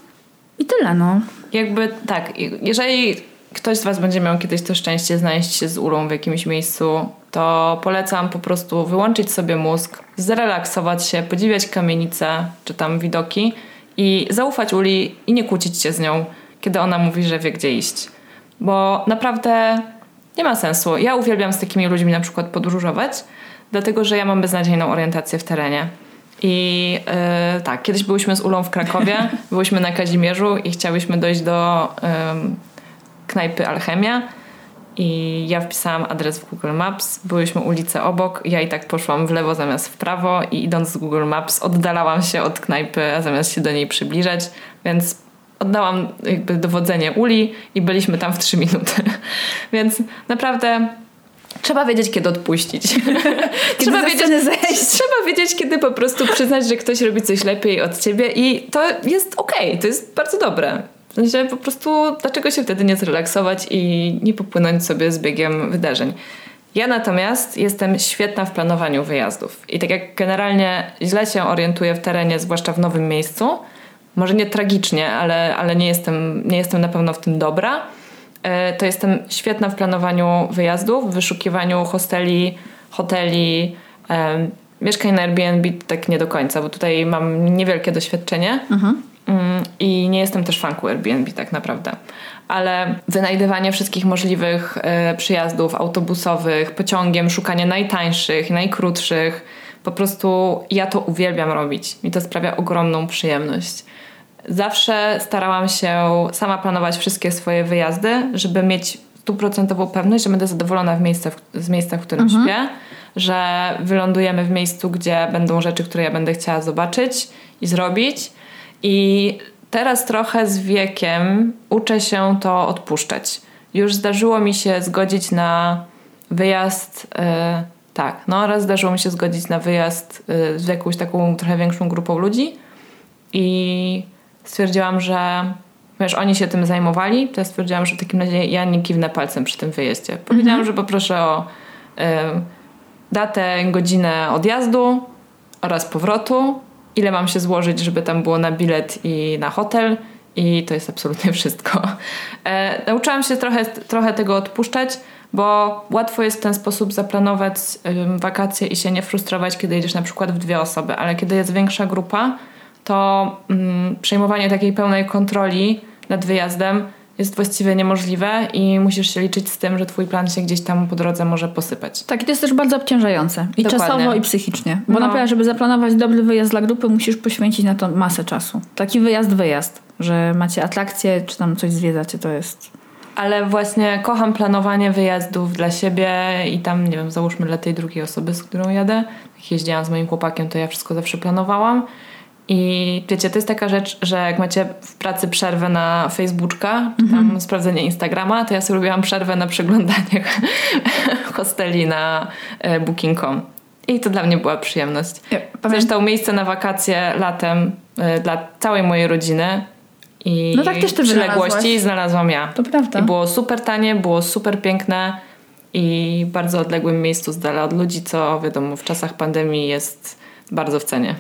I tyle, no. Jakby tak, jeżeli ktoś z Was będzie miał kiedyś to szczęście znaleźć się z Ulą w jakimś miejscu, to polecam po prostu wyłączyć sobie mózg, zrelaksować się, podziwiać kamienice czy tam widoki i zaufać Uli i nie kłócić się z nią, kiedy ona mówi, że wie gdzie iść. Bo naprawdę nie ma sensu. Ja uwielbiam z takimi ludźmi na przykład podróżować, dlatego że ja mam beznadziejną orientację w terenie. I yy, tak, kiedyś byliśmy z Ulą w Krakowie, [LAUGHS] byliśmy na Kazimierzu i chciałyśmy dojść do ym, knajpy Alchemia. I ja wpisałam adres w Google Maps, byłyśmy ulice obok, ja i tak poszłam w lewo zamiast w prawo i idąc z Google Maps oddalałam się od knajpy, a zamiast się do niej przybliżać, więc oddałam jakby dowodzenie Uli i byliśmy tam w trzy minuty. [LAUGHS] więc naprawdę trzeba wiedzieć, kiedy odpuścić. [LAUGHS] trzeba, ze wiedzieć, zejść. trzeba wiedzieć, kiedy po prostu przyznać, że ktoś robi coś lepiej od ciebie i to jest okej, to jest bardzo dobre. W sensie po prostu dlaczego się wtedy nie zrelaksować i nie popłynąć sobie z biegiem wydarzeń. Ja natomiast jestem świetna w planowaniu wyjazdów. I tak jak generalnie źle się orientuję w terenie, zwłaszcza w nowym miejscu, może nie tragicznie, ale, ale nie, jestem, nie jestem na pewno w tym dobra, to jestem świetna w planowaniu wyjazdów, w wyszukiwaniu hosteli, hoteli, mieszkań na Airbnb tak nie do końca, bo tutaj mam niewielkie doświadczenie Mm, i nie jestem też fanką Airbnb tak naprawdę. Ale wynajdywanie wszystkich możliwych e, przyjazdów autobusowych, pociągiem, szukanie najtańszych, najkrótszych, po prostu ja to uwielbiam robić. Mi to sprawia ogromną przyjemność. Zawsze starałam się sama planować wszystkie swoje wyjazdy, żeby mieć stuprocentową pewność, że będę zadowolona w miejsce, z miejsca, w którym śpię, że wylądujemy w miejscu, gdzie będą rzeczy, które ja będę chciała zobaczyć i zrobić. I teraz trochę z wiekiem uczę się to odpuszczać. Już zdarzyło mi się zgodzić na wyjazd y, Tak, no raz zdarzyło mi się zgodzić na wyjazd y, z jakąś taką trochę większą grupą ludzi i stwierdziłam, że wiesz, oni się tym zajmowali, to ja stwierdziłam, że w takim razie ja nie kiwnę palcem przy tym wyjeździe. Powiedziałam, mhm. że poproszę o y, datę, godzinę odjazdu oraz powrotu, ile mam się złożyć, żeby tam było na bilet i na hotel i to jest absolutnie [LAUGHS] wszystko. E, nauczyłam się trochę, trochę tego odpuszczać, bo łatwo jest w ten sposób zaplanować wakacje i się nie frustrować, kiedy jedziesz na przykład w dwie osoby, ale kiedy jest większa grupa, to mm, przejmowanie takiej pełnej kontroli nad wyjazdem jest właściwie niemożliwe i musisz się liczyć z tym, że twój plan się gdzieś tam po drodze może posypać. Tak, i to jest też bardzo obciążające. I Dokładnie. czasowo, i psychicznie. Bo no. naprawdę, żeby zaplanować dobry wyjazd dla grupy, musisz poświęcić na to masę czasu. Taki wyjazd, wyjazd. Że macie atrakcje, czy tam coś zwiedzacie, to jest ale właśnie kocham planowanie wyjazdów dla siebie i tam, nie wiem, załóżmy dla tej drugiej osoby, z którą jadę. Jak jeździłam z moim chłopakiem, to ja wszystko zawsze planowałam. I wiecie, to jest taka rzecz, że jak macie w pracy przerwę na Facebooka, czy tam mm -hmm. sprawdzenie Instagrama, to ja sobie robiłam przerwę na przeglądanie [LAUGHS] hosteli na e, Booking.com. I to dla mnie była przyjemność. Ja, Zresztą miejsce na wakacje latem e, dla całej mojej rodziny i no tak też ty przyległości znalazłam ja. To prawda. I było super tanie, było super piękne i bardzo odległym miejscu z dala od ludzi, co wiadomo w czasach pandemii jest bardzo w cenie.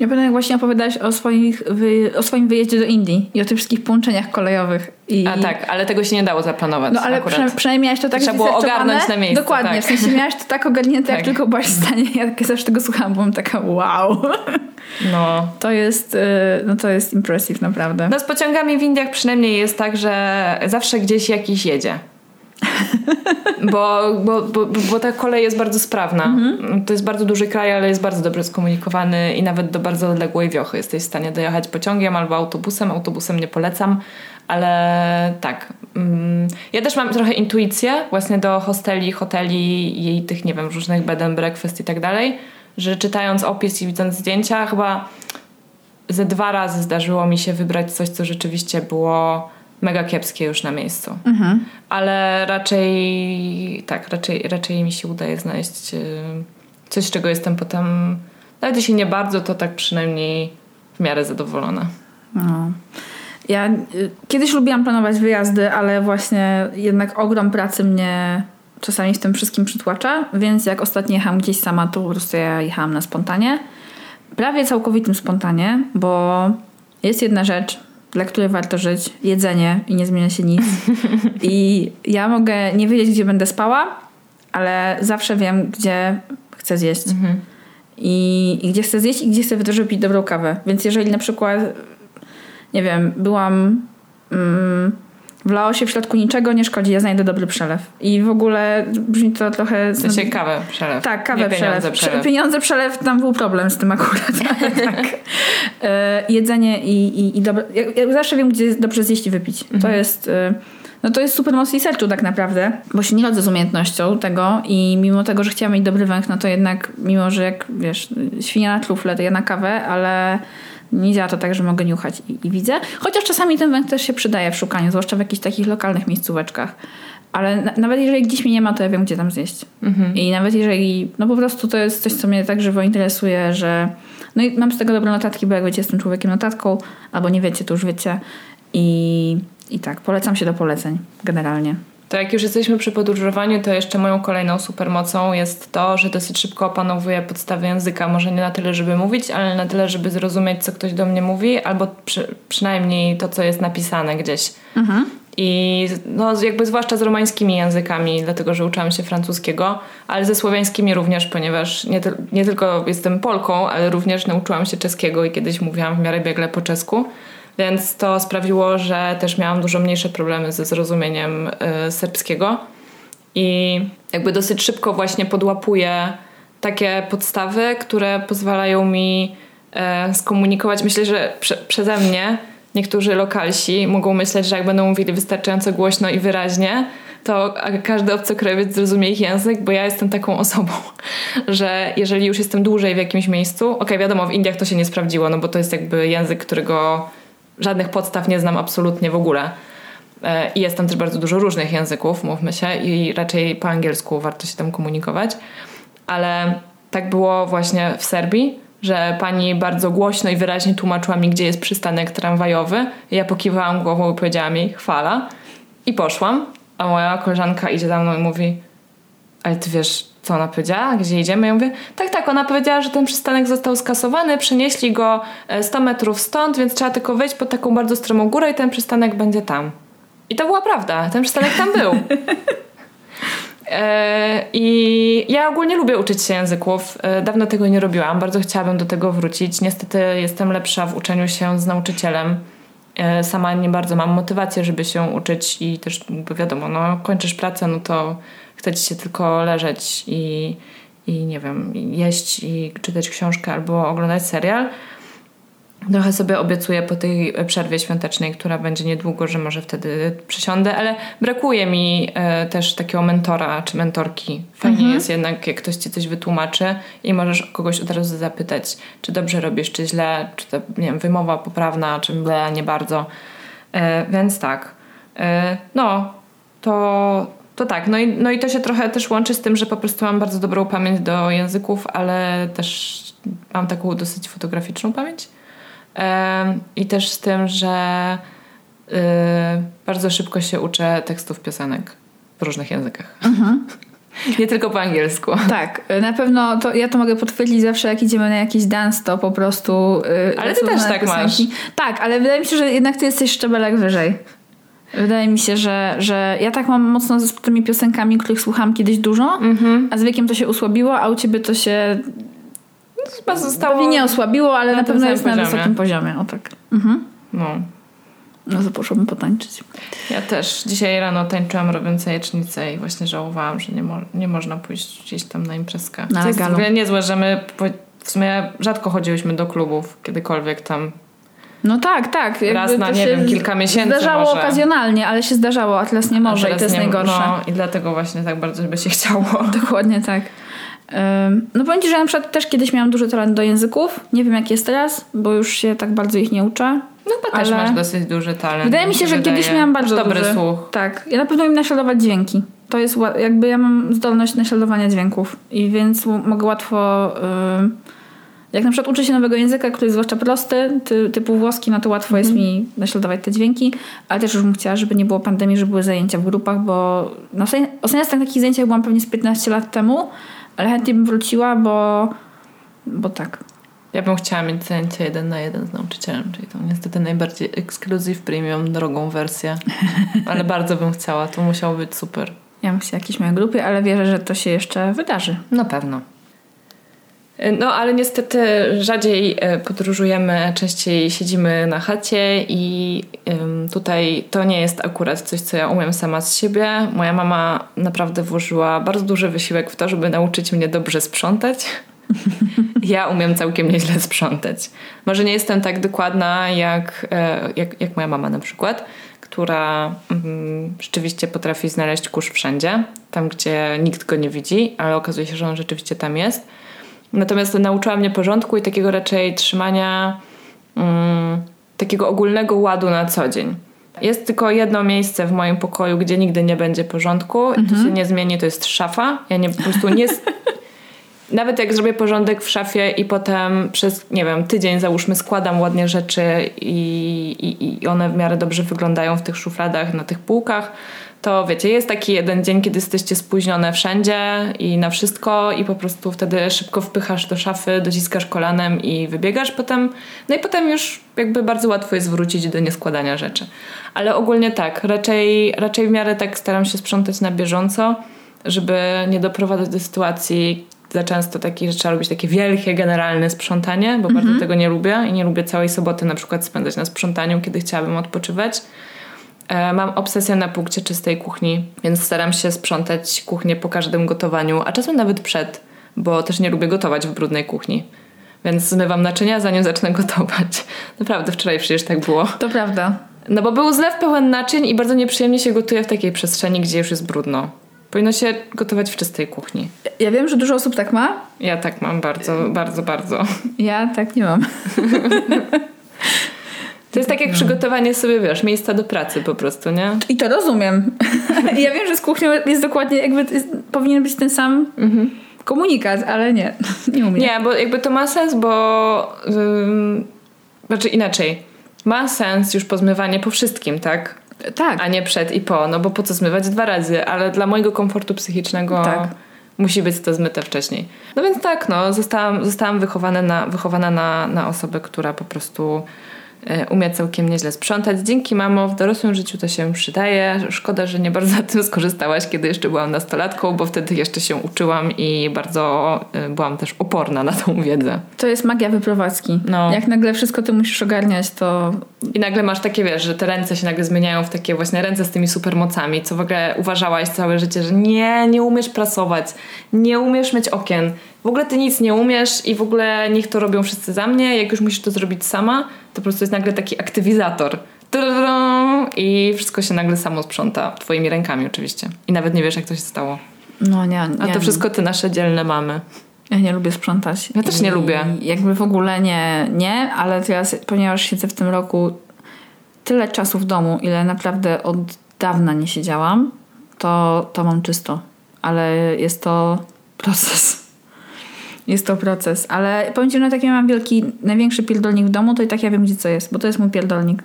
Ja pamiętam, jak właśnie opowiadałeś o, swoich wy, o swoim wyjeździe do Indii i o tych wszystkich połączeniach kolejowych. I... A tak, ale tego się nie dało zaplanować. No ale prze, przynajmniej miałaś to tak Trzeba było ogarnąć na miejscu. Dokładnie, tak. w sensie miałaś to tak ogarnięte, tak. jak tylko byłaś w stanie. Ja zawsze tego słuchałam, byłam taka wow. No. To jest, y, no to jest impressive naprawdę. No z pociągami w Indiach przynajmniej jest tak, że zawsze gdzieś jakiś jedzie. [LAUGHS] bo, bo, bo, bo ta kolej jest bardzo sprawna. Mhm. To jest bardzo duży kraj, ale jest bardzo dobrze skomunikowany i nawet do bardzo odległej wiochy jesteś w stanie dojechać pociągiem albo autobusem. Autobusem nie polecam, ale tak. Mm, ja też mam trochę intuicję właśnie do hosteli, hoteli i tych, nie wiem, różnych bed and breakfast i tak dalej, że czytając opis i widząc zdjęcia, chyba ze dwa razy zdarzyło mi się wybrać coś, co rzeczywiście było mega kiepskie już na miejscu. Mhm. Ale raczej tak, raczej, raczej mi się udaje znaleźć y, coś, z czego jestem potem, nawet jeśli nie bardzo, to tak przynajmniej w miarę zadowolona. No. Ja y, kiedyś lubiłam planować wyjazdy, ale właśnie jednak ogrom pracy mnie czasami w tym wszystkim przytłacza, więc jak ostatnio jechałam gdzieś sama, to po prostu ja jechałam na spontanie. Prawie całkowitym spontanie, bo jest jedna rzecz, dla której warto żyć, jedzenie i nie zmienia się nic. [LAUGHS] I ja mogę nie wiedzieć, gdzie będę spała, ale zawsze wiem, gdzie chcę zjeść. Mhm. I, I, gdzie chcę zjeść i gdzie chcę wypić dobrą kawę. Więc jeżeli na przykład, nie wiem, byłam... Mm, w Laosie w środku niczego nie szkodzi, ja znajdę dobry przelew. I w ogóle brzmi to trochę... W sensie kawę przelew. Tak, kawę nie przelew. Pieniądze przelew. Pieniądze przelew, tam był problem z tym akurat. [LAUGHS] tak. [LAUGHS] E, jedzenie i, i, i dobre... Ja, zawsze wiem, gdzie dobrze zjeść i wypić. Mhm. To jest... E, no to jest super mocny sercu tak naprawdę, bo się nie rodzę z umiejętnością tego i mimo tego, że chciałam mieć dobry węch, no to jednak, mimo że jak, wiesz, świnia na trufle, to ja na kawę, ale nie działa to tak, że mogę niuchać i, i widzę. Chociaż czasami ten węch też się przydaje w szukaniu, zwłaszcza w jakichś takich lokalnych miejscóweczkach. Ale na, nawet jeżeli gdzieś mnie nie ma, to ja wiem, gdzie tam zjeść. Mhm. I nawet jeżeli, no po prostu to jest coś, co mnie tak żywo interesuje, że no i mam z tego dobre notatki, bo jak wiecie, jestem człowiekiem notatką, albo nie wiecie, to już wiecie. I, i tak, polecam się do poleceń generalnie. To jak już jesteśmy przy podróżowaniu, to jeszcze moją kolejną supermocą jest to, że dosyć szybko opanowuję podstawy języka. Może nie na tyle, żeby mówić, ale na tyle, żeby zrozumieć, co ktoś do mnie mówi, albo przy, przynajmniej to, co jest napisane gdzieś. Mhm. I no, jakby zwłaszcza z romańskimi językami, dlatego że uczyłam się francuskiego, ale ze słowiańskimi również, ponieważ nie, nie tylko jestem Polką, ale również nauczyłam się czeskiego i kiedyś mówiłam w miarę biegle po czesku. Więc to sprawiło, że też miałam dużo mniejsze problemy ze zrozumieniem y, serbskiego. I jakby dosyć szybko właśnie podłapuję takie podstawy, które pozwalają mi y, skomunikować. Myślę, że prze, przeze mnie niektórzy lokalsi mogą myśleć, że jak będą mówili wystarczająco głośno i wyraźnie, to każdy obcokrajowiec zrozumie ich język, bo ja jestem taką osobą, [LAUGHS] że jeżeli już jestem dłużej w jakimś miejscu, okej, okay, wiadomo, w Indiach to się nie sprawdziło, no bo to jest jakby język, którego żadnych podstaw nie znam absolutnie w ogóle. E, I jest tam też bardzo dużo różnych języków, mówmy się, i raczej po angielsku warto się tam komunikować. ale tak było właśnie w Serbii, że pani bardzo głośno i wyraźnie tłumaczyła mi, gdzie jest przystanek tramwajowy. Ja pokiwałam głową i powiedziała mi chwala i poszłam, a moja koleżanka idzie za mną i mówi ale ty wiesz, co ona powiedziała? Gdzie idziemy? Ja mówię, tak, tak, ona powiedziała, że ten przystanek został skasowany, przenieśli go 100 metrów stąd, więc trzeba tylko wejść pod taką bardzo stromą górę i ten przystanek będzie tam. I to była prawda, ten przystanek tam był. [LAUGHS] E, I ja ogólnie lubię uczyć się języków. E, dawno tego nie robiłam, bardzo chciałabym do tego wrócić. Niestety jestem lepsza w uczeniu się z nauczycielem. E, sama nie bardzo mam motywację, żeby się uczyć i też wiadomo, no kończysz pracę, no to chce ci się tylko leżeć i, i nie wiem, jeść i czytać książkę albo oglądać serial. Trochę sobie obiecuję po tej przerwie świątecznej, która będzie niedługo, że może wtedy przysiądę, ale brakuje mi e, też takiego mentora czy mentorki. Fajnie mhm. jest jednak, jak ktoś ci coś wytłumaczy i możesz kogoś od razu zapytać, czy dobrze robisz, czy źle, czy to, nie wiem, wymowa poprawna, czy ble, nie bardzo. E, więc tak. E, no, to, to tak. No i, no i to się trochę też łączy z tym, że po prostu mam bardzo dobrą pamięć do języków, ale też mam taką dosyć fotograficzną pamięć. I też z tym, że y, bardzo szybko się uczę tekstów piosenek w różnych językach. Mhm. [LAUGHS] Nie tylko po angielsku. Tak, na pewno to ja to mogę potwierdzić zawsze, jak idziemy na jakiś dance, to po prostu. Yy, ale ty też tak piosenki. masz. Tak, ale wydaje mi się, że jednak ty jesteś szczebelek wyżej. Wydaje mi się, że, że ja tak mam mocno z tymi piosenkami, których słucham kiedyś dużo, mm-hmm. a z wiekiem to się usłabiło, a u ciebie to się chyba zostało... Pewnie nie osłabiło, ale na, na pewno jest poziomie. na wysokim poziomie. O tak. Mhm. No. No to poszłabym potańczyć. Ja też. Dzisiaj rano tańczyłam robiąc jajecznicę i właśnie żałowałam, że nie, mo- nie można pójść gdzieś tam na imprezkę. Na to jest w ogóle niezłe, że my w sumie rzadko chodziłyśmy do klubów, kiedykolwiek tam no tak, tak. Jakby Raz na, nie wiem, kilka miesięcy Zdarzało może. okazjonalnie, ale się zdarzało, a teraz nie może teraz i to jest nie, najgorsze. No i dlatego właśnie tak bardzo by się chciało. [LAUGHS] Dokładnie tak. No powiem Ci, że na przykład też kiedyś miałam duży talent do języków. Nie wiem jak jest teraz, bo już się tak bardzo ich nie uczę. No chyba też masz dosyć duży talent. Wydaje mi się, że wydaje. kiedyś miałam bardzo dobry duży. słuch. Tak. Ja na pewno im naśladować dźwięki. To jest jakby ja mam zdolność naśladowania dźwięków i więc mogę łatwo... Yy, jak na przykład uczę się nowego języka, który jest zwłaszcza prosty, ty, typu włoski, no to łatwo mm. jest mhm. mi naśladować te dźwięki, ale też już bym chciała, żeby nie było pandemii, żeby były zajęcia w grupach, bo no, ostatnio z takich zajęciach byłam pewnie z 15 lat temu, ale chętnie bym wróciła, bo, bo tak. Ja bym chciała mieć zajęcie jeden na jeden z nauczycielem, czyli tą niestety najbardziej ekskluzyw premium, drogą wersję. [LAUGHS] Ale bardzo bym chciała, to musiało być super. Ja bym chciała jakieś mojej grupy, ale wierzę, że to się jeszcze wydarzy. Na pewno. No, ale niestety rzadziej e, podróżujemy, częściej siedzimy na chacie i tutaj to nie jest akurat coś, co ja umiem sama z siebie. Moja mama naprawdę włożyła bardzo duży wysiłek w to, żeby nauczyć mnie dobrze sprzątać. [LAUGHS] Ja umiem całkiem nieźle sprzątać. Może nie jestem tak dokładna jak, e, jak, jak moja mama na przykład, która mm, rzeczywiście potrafi znaleźć kurz wszędzie, tam gdzie nikt go nie widzi, ale okazuje się, że on rzeczywiście tam jest. Natomiast nauczyła mnie porządku i takiego raczej trzymania mm, takiego ogólnego ładu na co dzień. Jest tylko jedno miejsce w moim pokoju, gdzie nigdy nie będzie porządku i to mhm. się nie zmieni, to jest szafa. Ja nie po prostu nie. [LAUGHS] Nawet jak zrobię porządek w szafie i potem przez, nie wiem, tydzień załóżmy składam ładnie rzeczy i, i, i one w miarę dobrze wyglądają w tych szufladach, na tych półkach, to wiecie, jest taki jeden dzień, kiedy jesteście spóźnione wszędzie i na wszystko i po prostu wtedy szybko wpychasz do szafy, dociskasz kolanem i wybiegasz potem. No i potem już jakby bardzo łatwo jest wrócić do nieskładania rzeczy. Ale ogólnie tak, raczej, raczej w miarę tak staram się sprzątać na bieżąco, żeby nie doprowadzać do sytuacji za często takich, że trzeba robić takie wielkie, generalne sprzątanie, bo bardzo mhm. tego nie lubię i nie lubię całej soboty na przykład spędzać na sprzątaniu, kiedy chciałabym odpoczywać. E, mam obsesję na punkcie czystej kuchni, więc staram się sprzątać kuchnię po każdym gotowaniu, a czasem nawet przed, bo też nie lubię gotować w brudnej kuchni. Więc zmywam naczynia, zanim zacznę [LAUGHS] gotować. Naprawdę, wczoraj przecież tak było. To prawda. No bo był zlew pełen naczyń i bardzo nieprzyjemnie się gotuje w takiej przestrzeni, gdzie już jest brudno. Powinno się gotować w czystej kuchni. Ja wiem, że dużo osób tak ma. Ja tak mam bardzo, bardzo, bardzo. Ja tak nie mam. [LAUGHS] To jest tak jak przygotowanie sobie, wiesz, miejsca do pracy po prostu, nie? I to rozumiem. [LAUGHS] ja wiem, że z kuchnią jest dokładnie jakby jest, powinien być ten sam mhm. komunikat, ale nie, [LAUGHS] nie umiem. Nie, bo jakby to ma sens, bo ym, znaczy inaczej. Ma sens już pozmywanie po wszystkim, tak? Tak. A nie przed i po, no bo po co zmywać dwa razy, ale dla mojego komfortu psychicznego Tak. musi być to zmyte wcześniej. No więc tak, no, zostałam, zostałam wychowana, na, wychowana na, na osobę, która po prostu umie całkiem nieźle sprzątać. Dzięki mamo, w dorosłym życiu to się przydaje. Szkoda, że nie bardzo na [LAUGHS] tym skorzystałaś, kiedy jeszcze byłam nastolatką, bo wtedy jeszcze się uczyłam i bardzo e, byłam też oporna na tą wiedzę. To jest magia wyprowadzki. No. Jak nagle wszystko ty musisz ogarniać, to I nagle masz takie, wiesz, że te ręce się nagle zmieniają w takie właśnie ręce z tymi supermocami, co w ogóle uważałaś całe życie, że nie, nie umiesz prasować, nie umiesz myć okien, w ogóle ty nic nie umiesz i w ogóle niech to robią wszyscy za mnie, jak już musisz to zrobić sama, to po prostu jest nagle taki aktywizator. I wszystko się nagle samo sprząta, twoimi rękami oczywiście. I nawet nie wiesz, jak to się stało. no nie. A nie to wszystko ty nasze dzielne mamy. Ja nie lubię sprzątać. Ja też nie I lubię. Jakby w ogóle nie, nie, ale teraz, ponieważ siedzę w tym roku tyle czasu w domu, ile naprawdę od dawna nie siedziałam, to, to mam czysto. Ale jest to proces. Jest to proces. Ale powiem Ci, że tak jak mam wielki, największy pierdolnik w domu, to i tak ja wiem, gdzie co jest, bo to jest mój pierdolnik.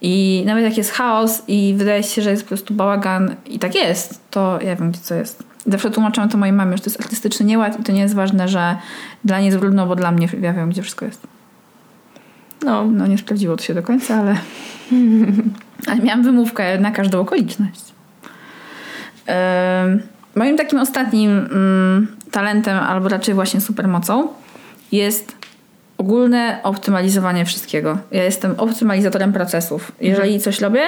I nawet jak jest chaos i wydaje się, że jest po prostu bałagan i tak jest, to ja wiem, gdzie co jest. Zawsze tłumaczyłam to mojej mamie, że to jest artystyczny nieład i to nie jest ważne, że dla niej jest brudno, bo dla mnie ja wiem, gdzie wszystko jest. No. No nie sprawdziło to się do końca, ale, [LAUGHS] ale miałam wymówkę na każdą okoliczność. Ym, moim takim ostatnim mm, talentem, albo raczej właśnie supermocą jest ogólne optymalizowanie wszystkiego. Ja jestem optymalizatorem procesów. Jeżeli coś robię,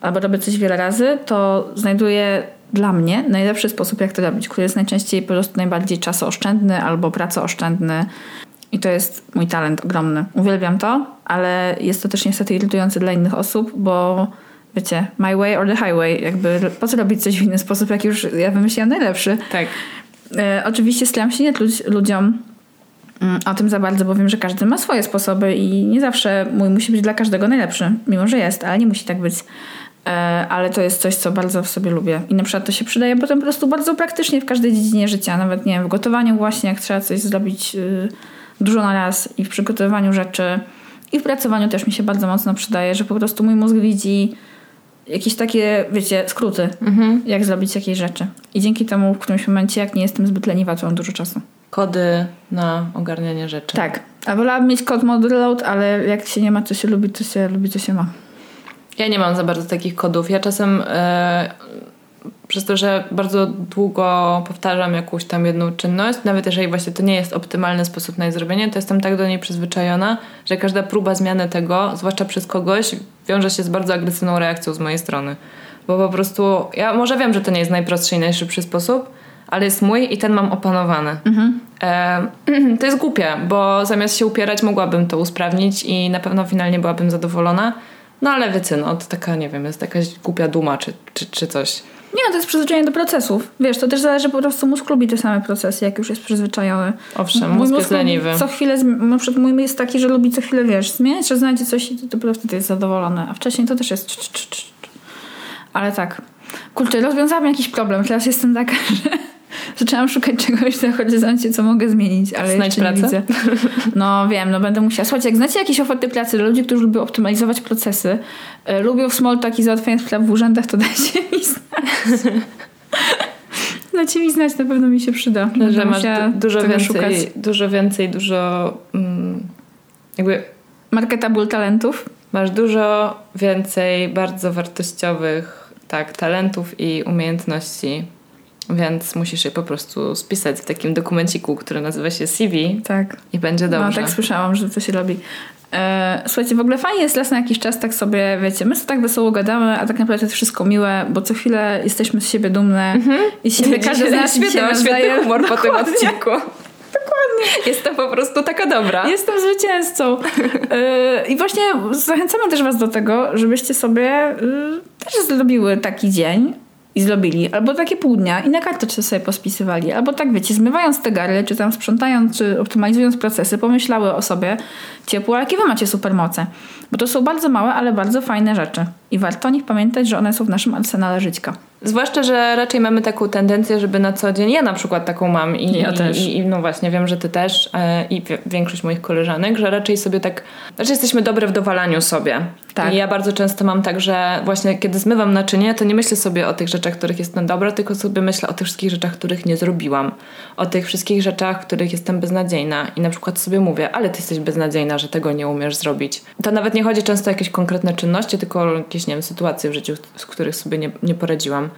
albo robię coś wiele razy, to znajduję dla mnie najlepszy sposób, jak to robić, który jest najczęściej po prostu najbardziej czasooszczędny albo pracooszczędny. I to jest mój talent ogromny. Uwielbiam to, ale jest to też niestety irytujące dla innych osób, bo wiecie, my way or the highway. Jakby po co robić coś w inny sposób, jak już ja wymyśliłam najlepszy. Tak. E, oczywiście staram się nie tluć ludziom mm, o tym za bardzo, bo wiem, że każdy ma swoje sposoby i nie zawsze mój musi być dla każdego najlepszy, mimo że jest, ale nie musi tak być. E, ale to jest coś, co bardzo w sobie lubię. I na przykład to się przydaje potem po prostu bardzo praktycznie w każdej dziedzinie życia, nawet nie wiem, w gotowaniu właśnie, jak trzeba coś zrobić y, dużo na raz i w przygotowywaniu rzeczy i w pracowaniu też mi się bardzo mocno przydaje, że po prostu mój mózg widzi jakieś takie, wiecie, skróty, jak zrobić jakieś rzeczy. I dzięki temu w którymś momencie, jak nie jestem zbyt leniwa, to mam dużo czasu. Kody na ogarnianie rzeczy. Tak. A wolałabym mieć kod mod reload, ale jak się nie ma, co się lubi, to się lubi, co się ma. Ja nie mam za bardzo takich kodów. Ja czasem e, przez to, że bardzo długo powtarzam jakąś tam jedną czynność, nawet jeżeli właśnie to nie jest optymalny sposób na jej zrobienie, to jestem tak do niej przyzwyczajona, że każda próba zmiany tego, zwłaszcza przez kogoś, wiąże się z bardzo agresywną reakcją z mojej strony. Bo po prostu, ja może wiem, że to nie jest najprostszy i najszybszy sposób, ale jest mój i ten mam opanowany. E, [CLEARS THROAT] to jest głupie, bo zamiast się upierać, mogłabym to usprawnić i na pewno finalnie byłabym zadowolona. No ale wiecie, no to taka, nie wiem, jest jakaś głupia duma czy, czy, czy coś. Nie, no to jest przyzwyczajenie do procesów. Wiesz, to też zależy po prostu, mózg lubi te same procesy, jak już jest przyzwyczajony. Owszem, Mój mózg jest lubi leniwy. Co chwilę, na przykład mój jest taki, że lubi co chwilę, wiesz, zmieniać, że znajdzie coś i to dopiero wtedy jest zadowolony. A wcześniej to też jest cz, cz, cz. Ale tak. Kurczę, rozwiązałam jakiś problem. Teraz jestem taka, [LAUGHS] że zaczęłam szukać czegoś na horyzoncie, co mogę zmienić, ale Znajdź jeszcze nie pracę? No wiem, no będę musiała. Słuchajcie, jak znacie jakieś oferty pracy dla ludzi, którzy lubią optymalizować procesy, e, lubią small talk i załatwianie spraw w urzędach, to [LAUGHS] dajcie mi znać. [LAUGHS] Dajcie mi znać, na pewno mi się przyda. że Będę masz musiała du- dużo więcej, dużo więcej, dużo mm, jakby Marketable talentów. masz dużo więcej bardzo wartościowych tak, talentów i umiejętności, więc musisz je po prostu spisać w takim dokumenciku, który nazywa się CV Tak. i będzie dobrze. No tak słyszałam, że to się robi. E, słuchajcie, w ogóle fajnie jest raz na jakiś czas tak sobie, wiecie, my sobie tak wesoło gadamy, a tak naprawdę jest wszystko miłe, bo co chwilę jesteśmy z siebie dumne i z siebie każdy z nas świetny, świetny humor po tym odcinku. Dokładnie. Jestem po prostu taka dobra. Jestem zwycięzcą. Yy, I właśnie zachęcamy też Was do tego, żebyście sobie yy, też zrobiły taki dzień i zrobili, albo takie pół dnia i na karteczce sobie pospisywali, albo tak wiecie, zmywając te gary, czy tam sprzątając, czy optymalizując procesy, pomyślały o sobie ciepło, jakie Wy macie supermoce. Bo to są bardzo małe, ale bardzo fajne rzeczy. I warto o nich pamiętać, że one są w naszym arsenale żyćka. Zwłaszcza, że raczej mamy taką tendencję, żeby na co dzień, ja na przykład taką mam i, Ja i, i no właśnie wiem, że ty też e, i wi- większość moich koleżanek, że raczej sobie tak, raczej jesteśmy dobre w dowalaniu sobie. Tak. I ja bardzo często mam tak, że właśnie kiedy zmywam naczynie, to nie myślę sobie o tych rzeczach, których jestem dobra, tylko sobie myślę o tych wszystkich rzeczach, których nie zrobiłam. O tych wszystkich rzeczach, w których jestem beznadziejna i na przykład sobie mówię, ale ty jesteś beznadziejna, że tego nie umiesz zrobić. To nawet nie chodzi często o jakieś konkretne czynności, tylko o nie wiem, sytuacje w życiu, z których sobie nie, nie poradziłam.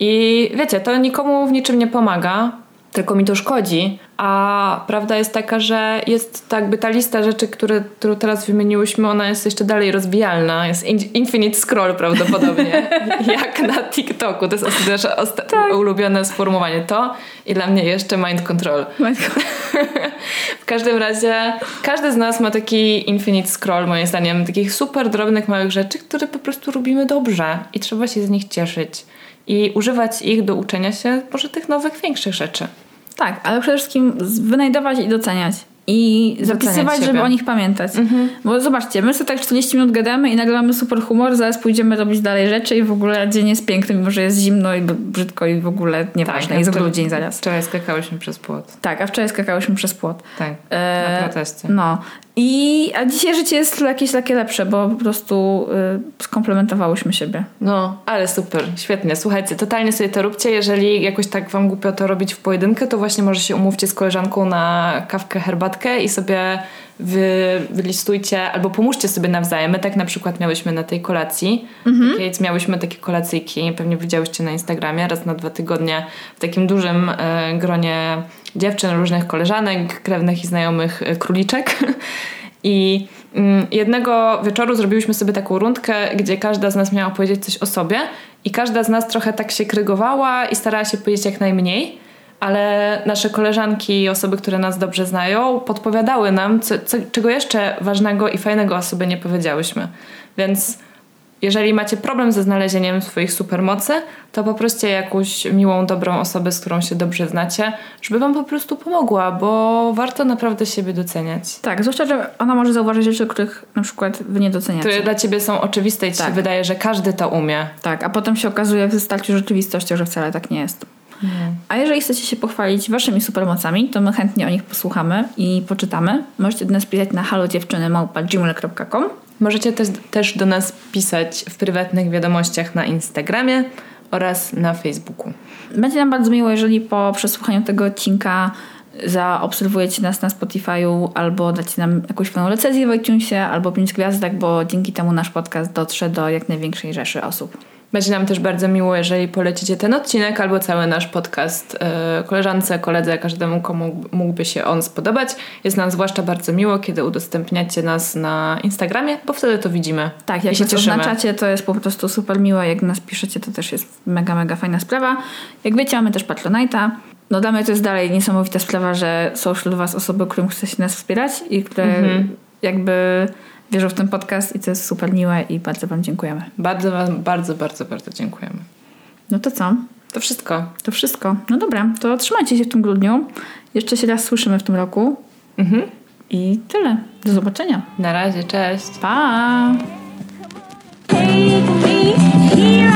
I wiecie, to nikomu w niczym nie pomaga, tylko mi to szkodzi. A prawda jest taka, że jest tak ta lista rzeczy, które, którą teraz wymieniłyśmy, ona jest jeszcze dalej rozwijalna. Jest in, infinite scroll prawdopodobnie. [LAUGHS] jak na TikToku. To jest nasze osta- ulubione sformułowanie. To i dla mnie jeszcze mind control. [LAUGHS] W każdym razie każdy z nas ma taki infinite scroll, moim zdaniem, takich super drobnych, małych rzeczy, które po prostu robimy dobrze i trzeba się z nich cieszyć i używać ich do uczenia się może tych nowych, większych rzeczy. Tak, ale przede wszystkim wynajdować i doceniać. I zapisywać. Mhm. żeby o nich pamiętać. Bo zobaczcie, my sobie tak 40 minut gadamy i nagle mamy super humor, zaraz pójdziemy robić dalej rzeczy i w ogóle dzień jest piękny, mimo że jest zimno i brzydko i w ogóle nieważne. I wczoraj- zagrał dzień zaraz. Wczoraj skakałyśmy przez płot. Tak, a wczoraj skakałyśmy przez płot. Tak, E, na proteście. No. I, a dzisiaj życie jest jakieś takie lepsze, bo po prostu y, skomplementowałyśmy siebie. No, ale super, świetnie. Słuchajcie, totalnie sobie to róbcie. Jeżeli jakoś tak wam głupio to robić w pojedynkę, to właśnie może się umówcie z koleżanką na kawkę, herbatkę i sobie wy, wylistujcie, albo pomóżcie sobie nawzajem. My tak na przykład miałyśmy na tej kolacji. Takiej, miałyśmy takie kolacyjki, pewnie widziałyście na Instagramie, raz na dwa tygodnie w takim dużym e, gronie dziewczyn, różnych koleżanek, krewnych i znajomych e, króliczek. [LAUGHS] I mm, jednego wieczoru zrobiłyśmy sobie taką rundkę, gdzie każda z nas miała powiedzieć coś o sobie i każda z nas trochę tak się krygowała i starała się powiedzieć jak najmniej, ale nasze koleżanki i osoby, które nas dobrze znają, podpowiadały nam, co, co, czego jeszcze ważnego i fajnego o sobie nie powiedziałyśmy. Więc jeżeli macie problem ze znalezieniem swoich supermocy, to poproście jakąś miłą, dobrą osobę, z którą się dobrze znacie, żeby wam po prostu pomogła, bo warto naprawdę siebie doceniać. Tak, zwłaszcza, że ona może zauważyć rzeczy, których na przykład wy nie doceniacie. Które dla ciebie są oczywiste i ci Tak. się wydaje, że każdy to umie. Tak, a potem się okazuje w starciu z rzeczywistością, że wcale tak nie jest. A jeżeli chcecie się pochwalić waszymi supermocami, to my chętnie o nich posłuchamy i poczytamy. Możecie do nas pisać na halodziewczyny.gmail.com Możecie też, też do nas pisać w prywatnych wiadomościach na Instagramie oraz na Facebooku. Będzie nam bardzo miło, jeżeli po przesłuchaniu tego odcinka zaobserwujecie nas na Spotify'u albo dacie nam jakąś fajną recenzję w iTunesie albo pięć gwiazdek, bo dzięki temu nasz podcast dotrze do jak największej rzeszy osób. Będzie nam też bardzo miło, jeżeli polecicie ten odcinek albo cały nasz podcast e, koleżance, koledze, każdemu, komu mógłby się on spodobać. Jest nam zwłaszcza bardzo miło, kiedy udostępniacie nas na Instagramie, bo wtedy to widzimy. Tak, jak się nas cieszymy. oznaczacie, to jest po prostu super miłe. Jak nas piszecie, to też jest mega, mega fajna sprawa. Jak wiecie, mamy też Patronite'a. No dla mnie to jest dalej niesamowita sprawa, że są wśród was osoby, którym chce się nas wspierać i które Mhm. jakby wierzą w ten podcast i to jest super miłe i bardzo wam dziękujemy. Bardzo Wam, bardzo, bardzo, bardzo dziękujemy. No to co? To wszystko. To wszystko. No dobra, to trzymajcie się w tym grudniu. Jeszcze się raz słyszymy w tym roku. Mhm. I tyle. Do zobaczenia. Na razie, cześć. Pa! Take me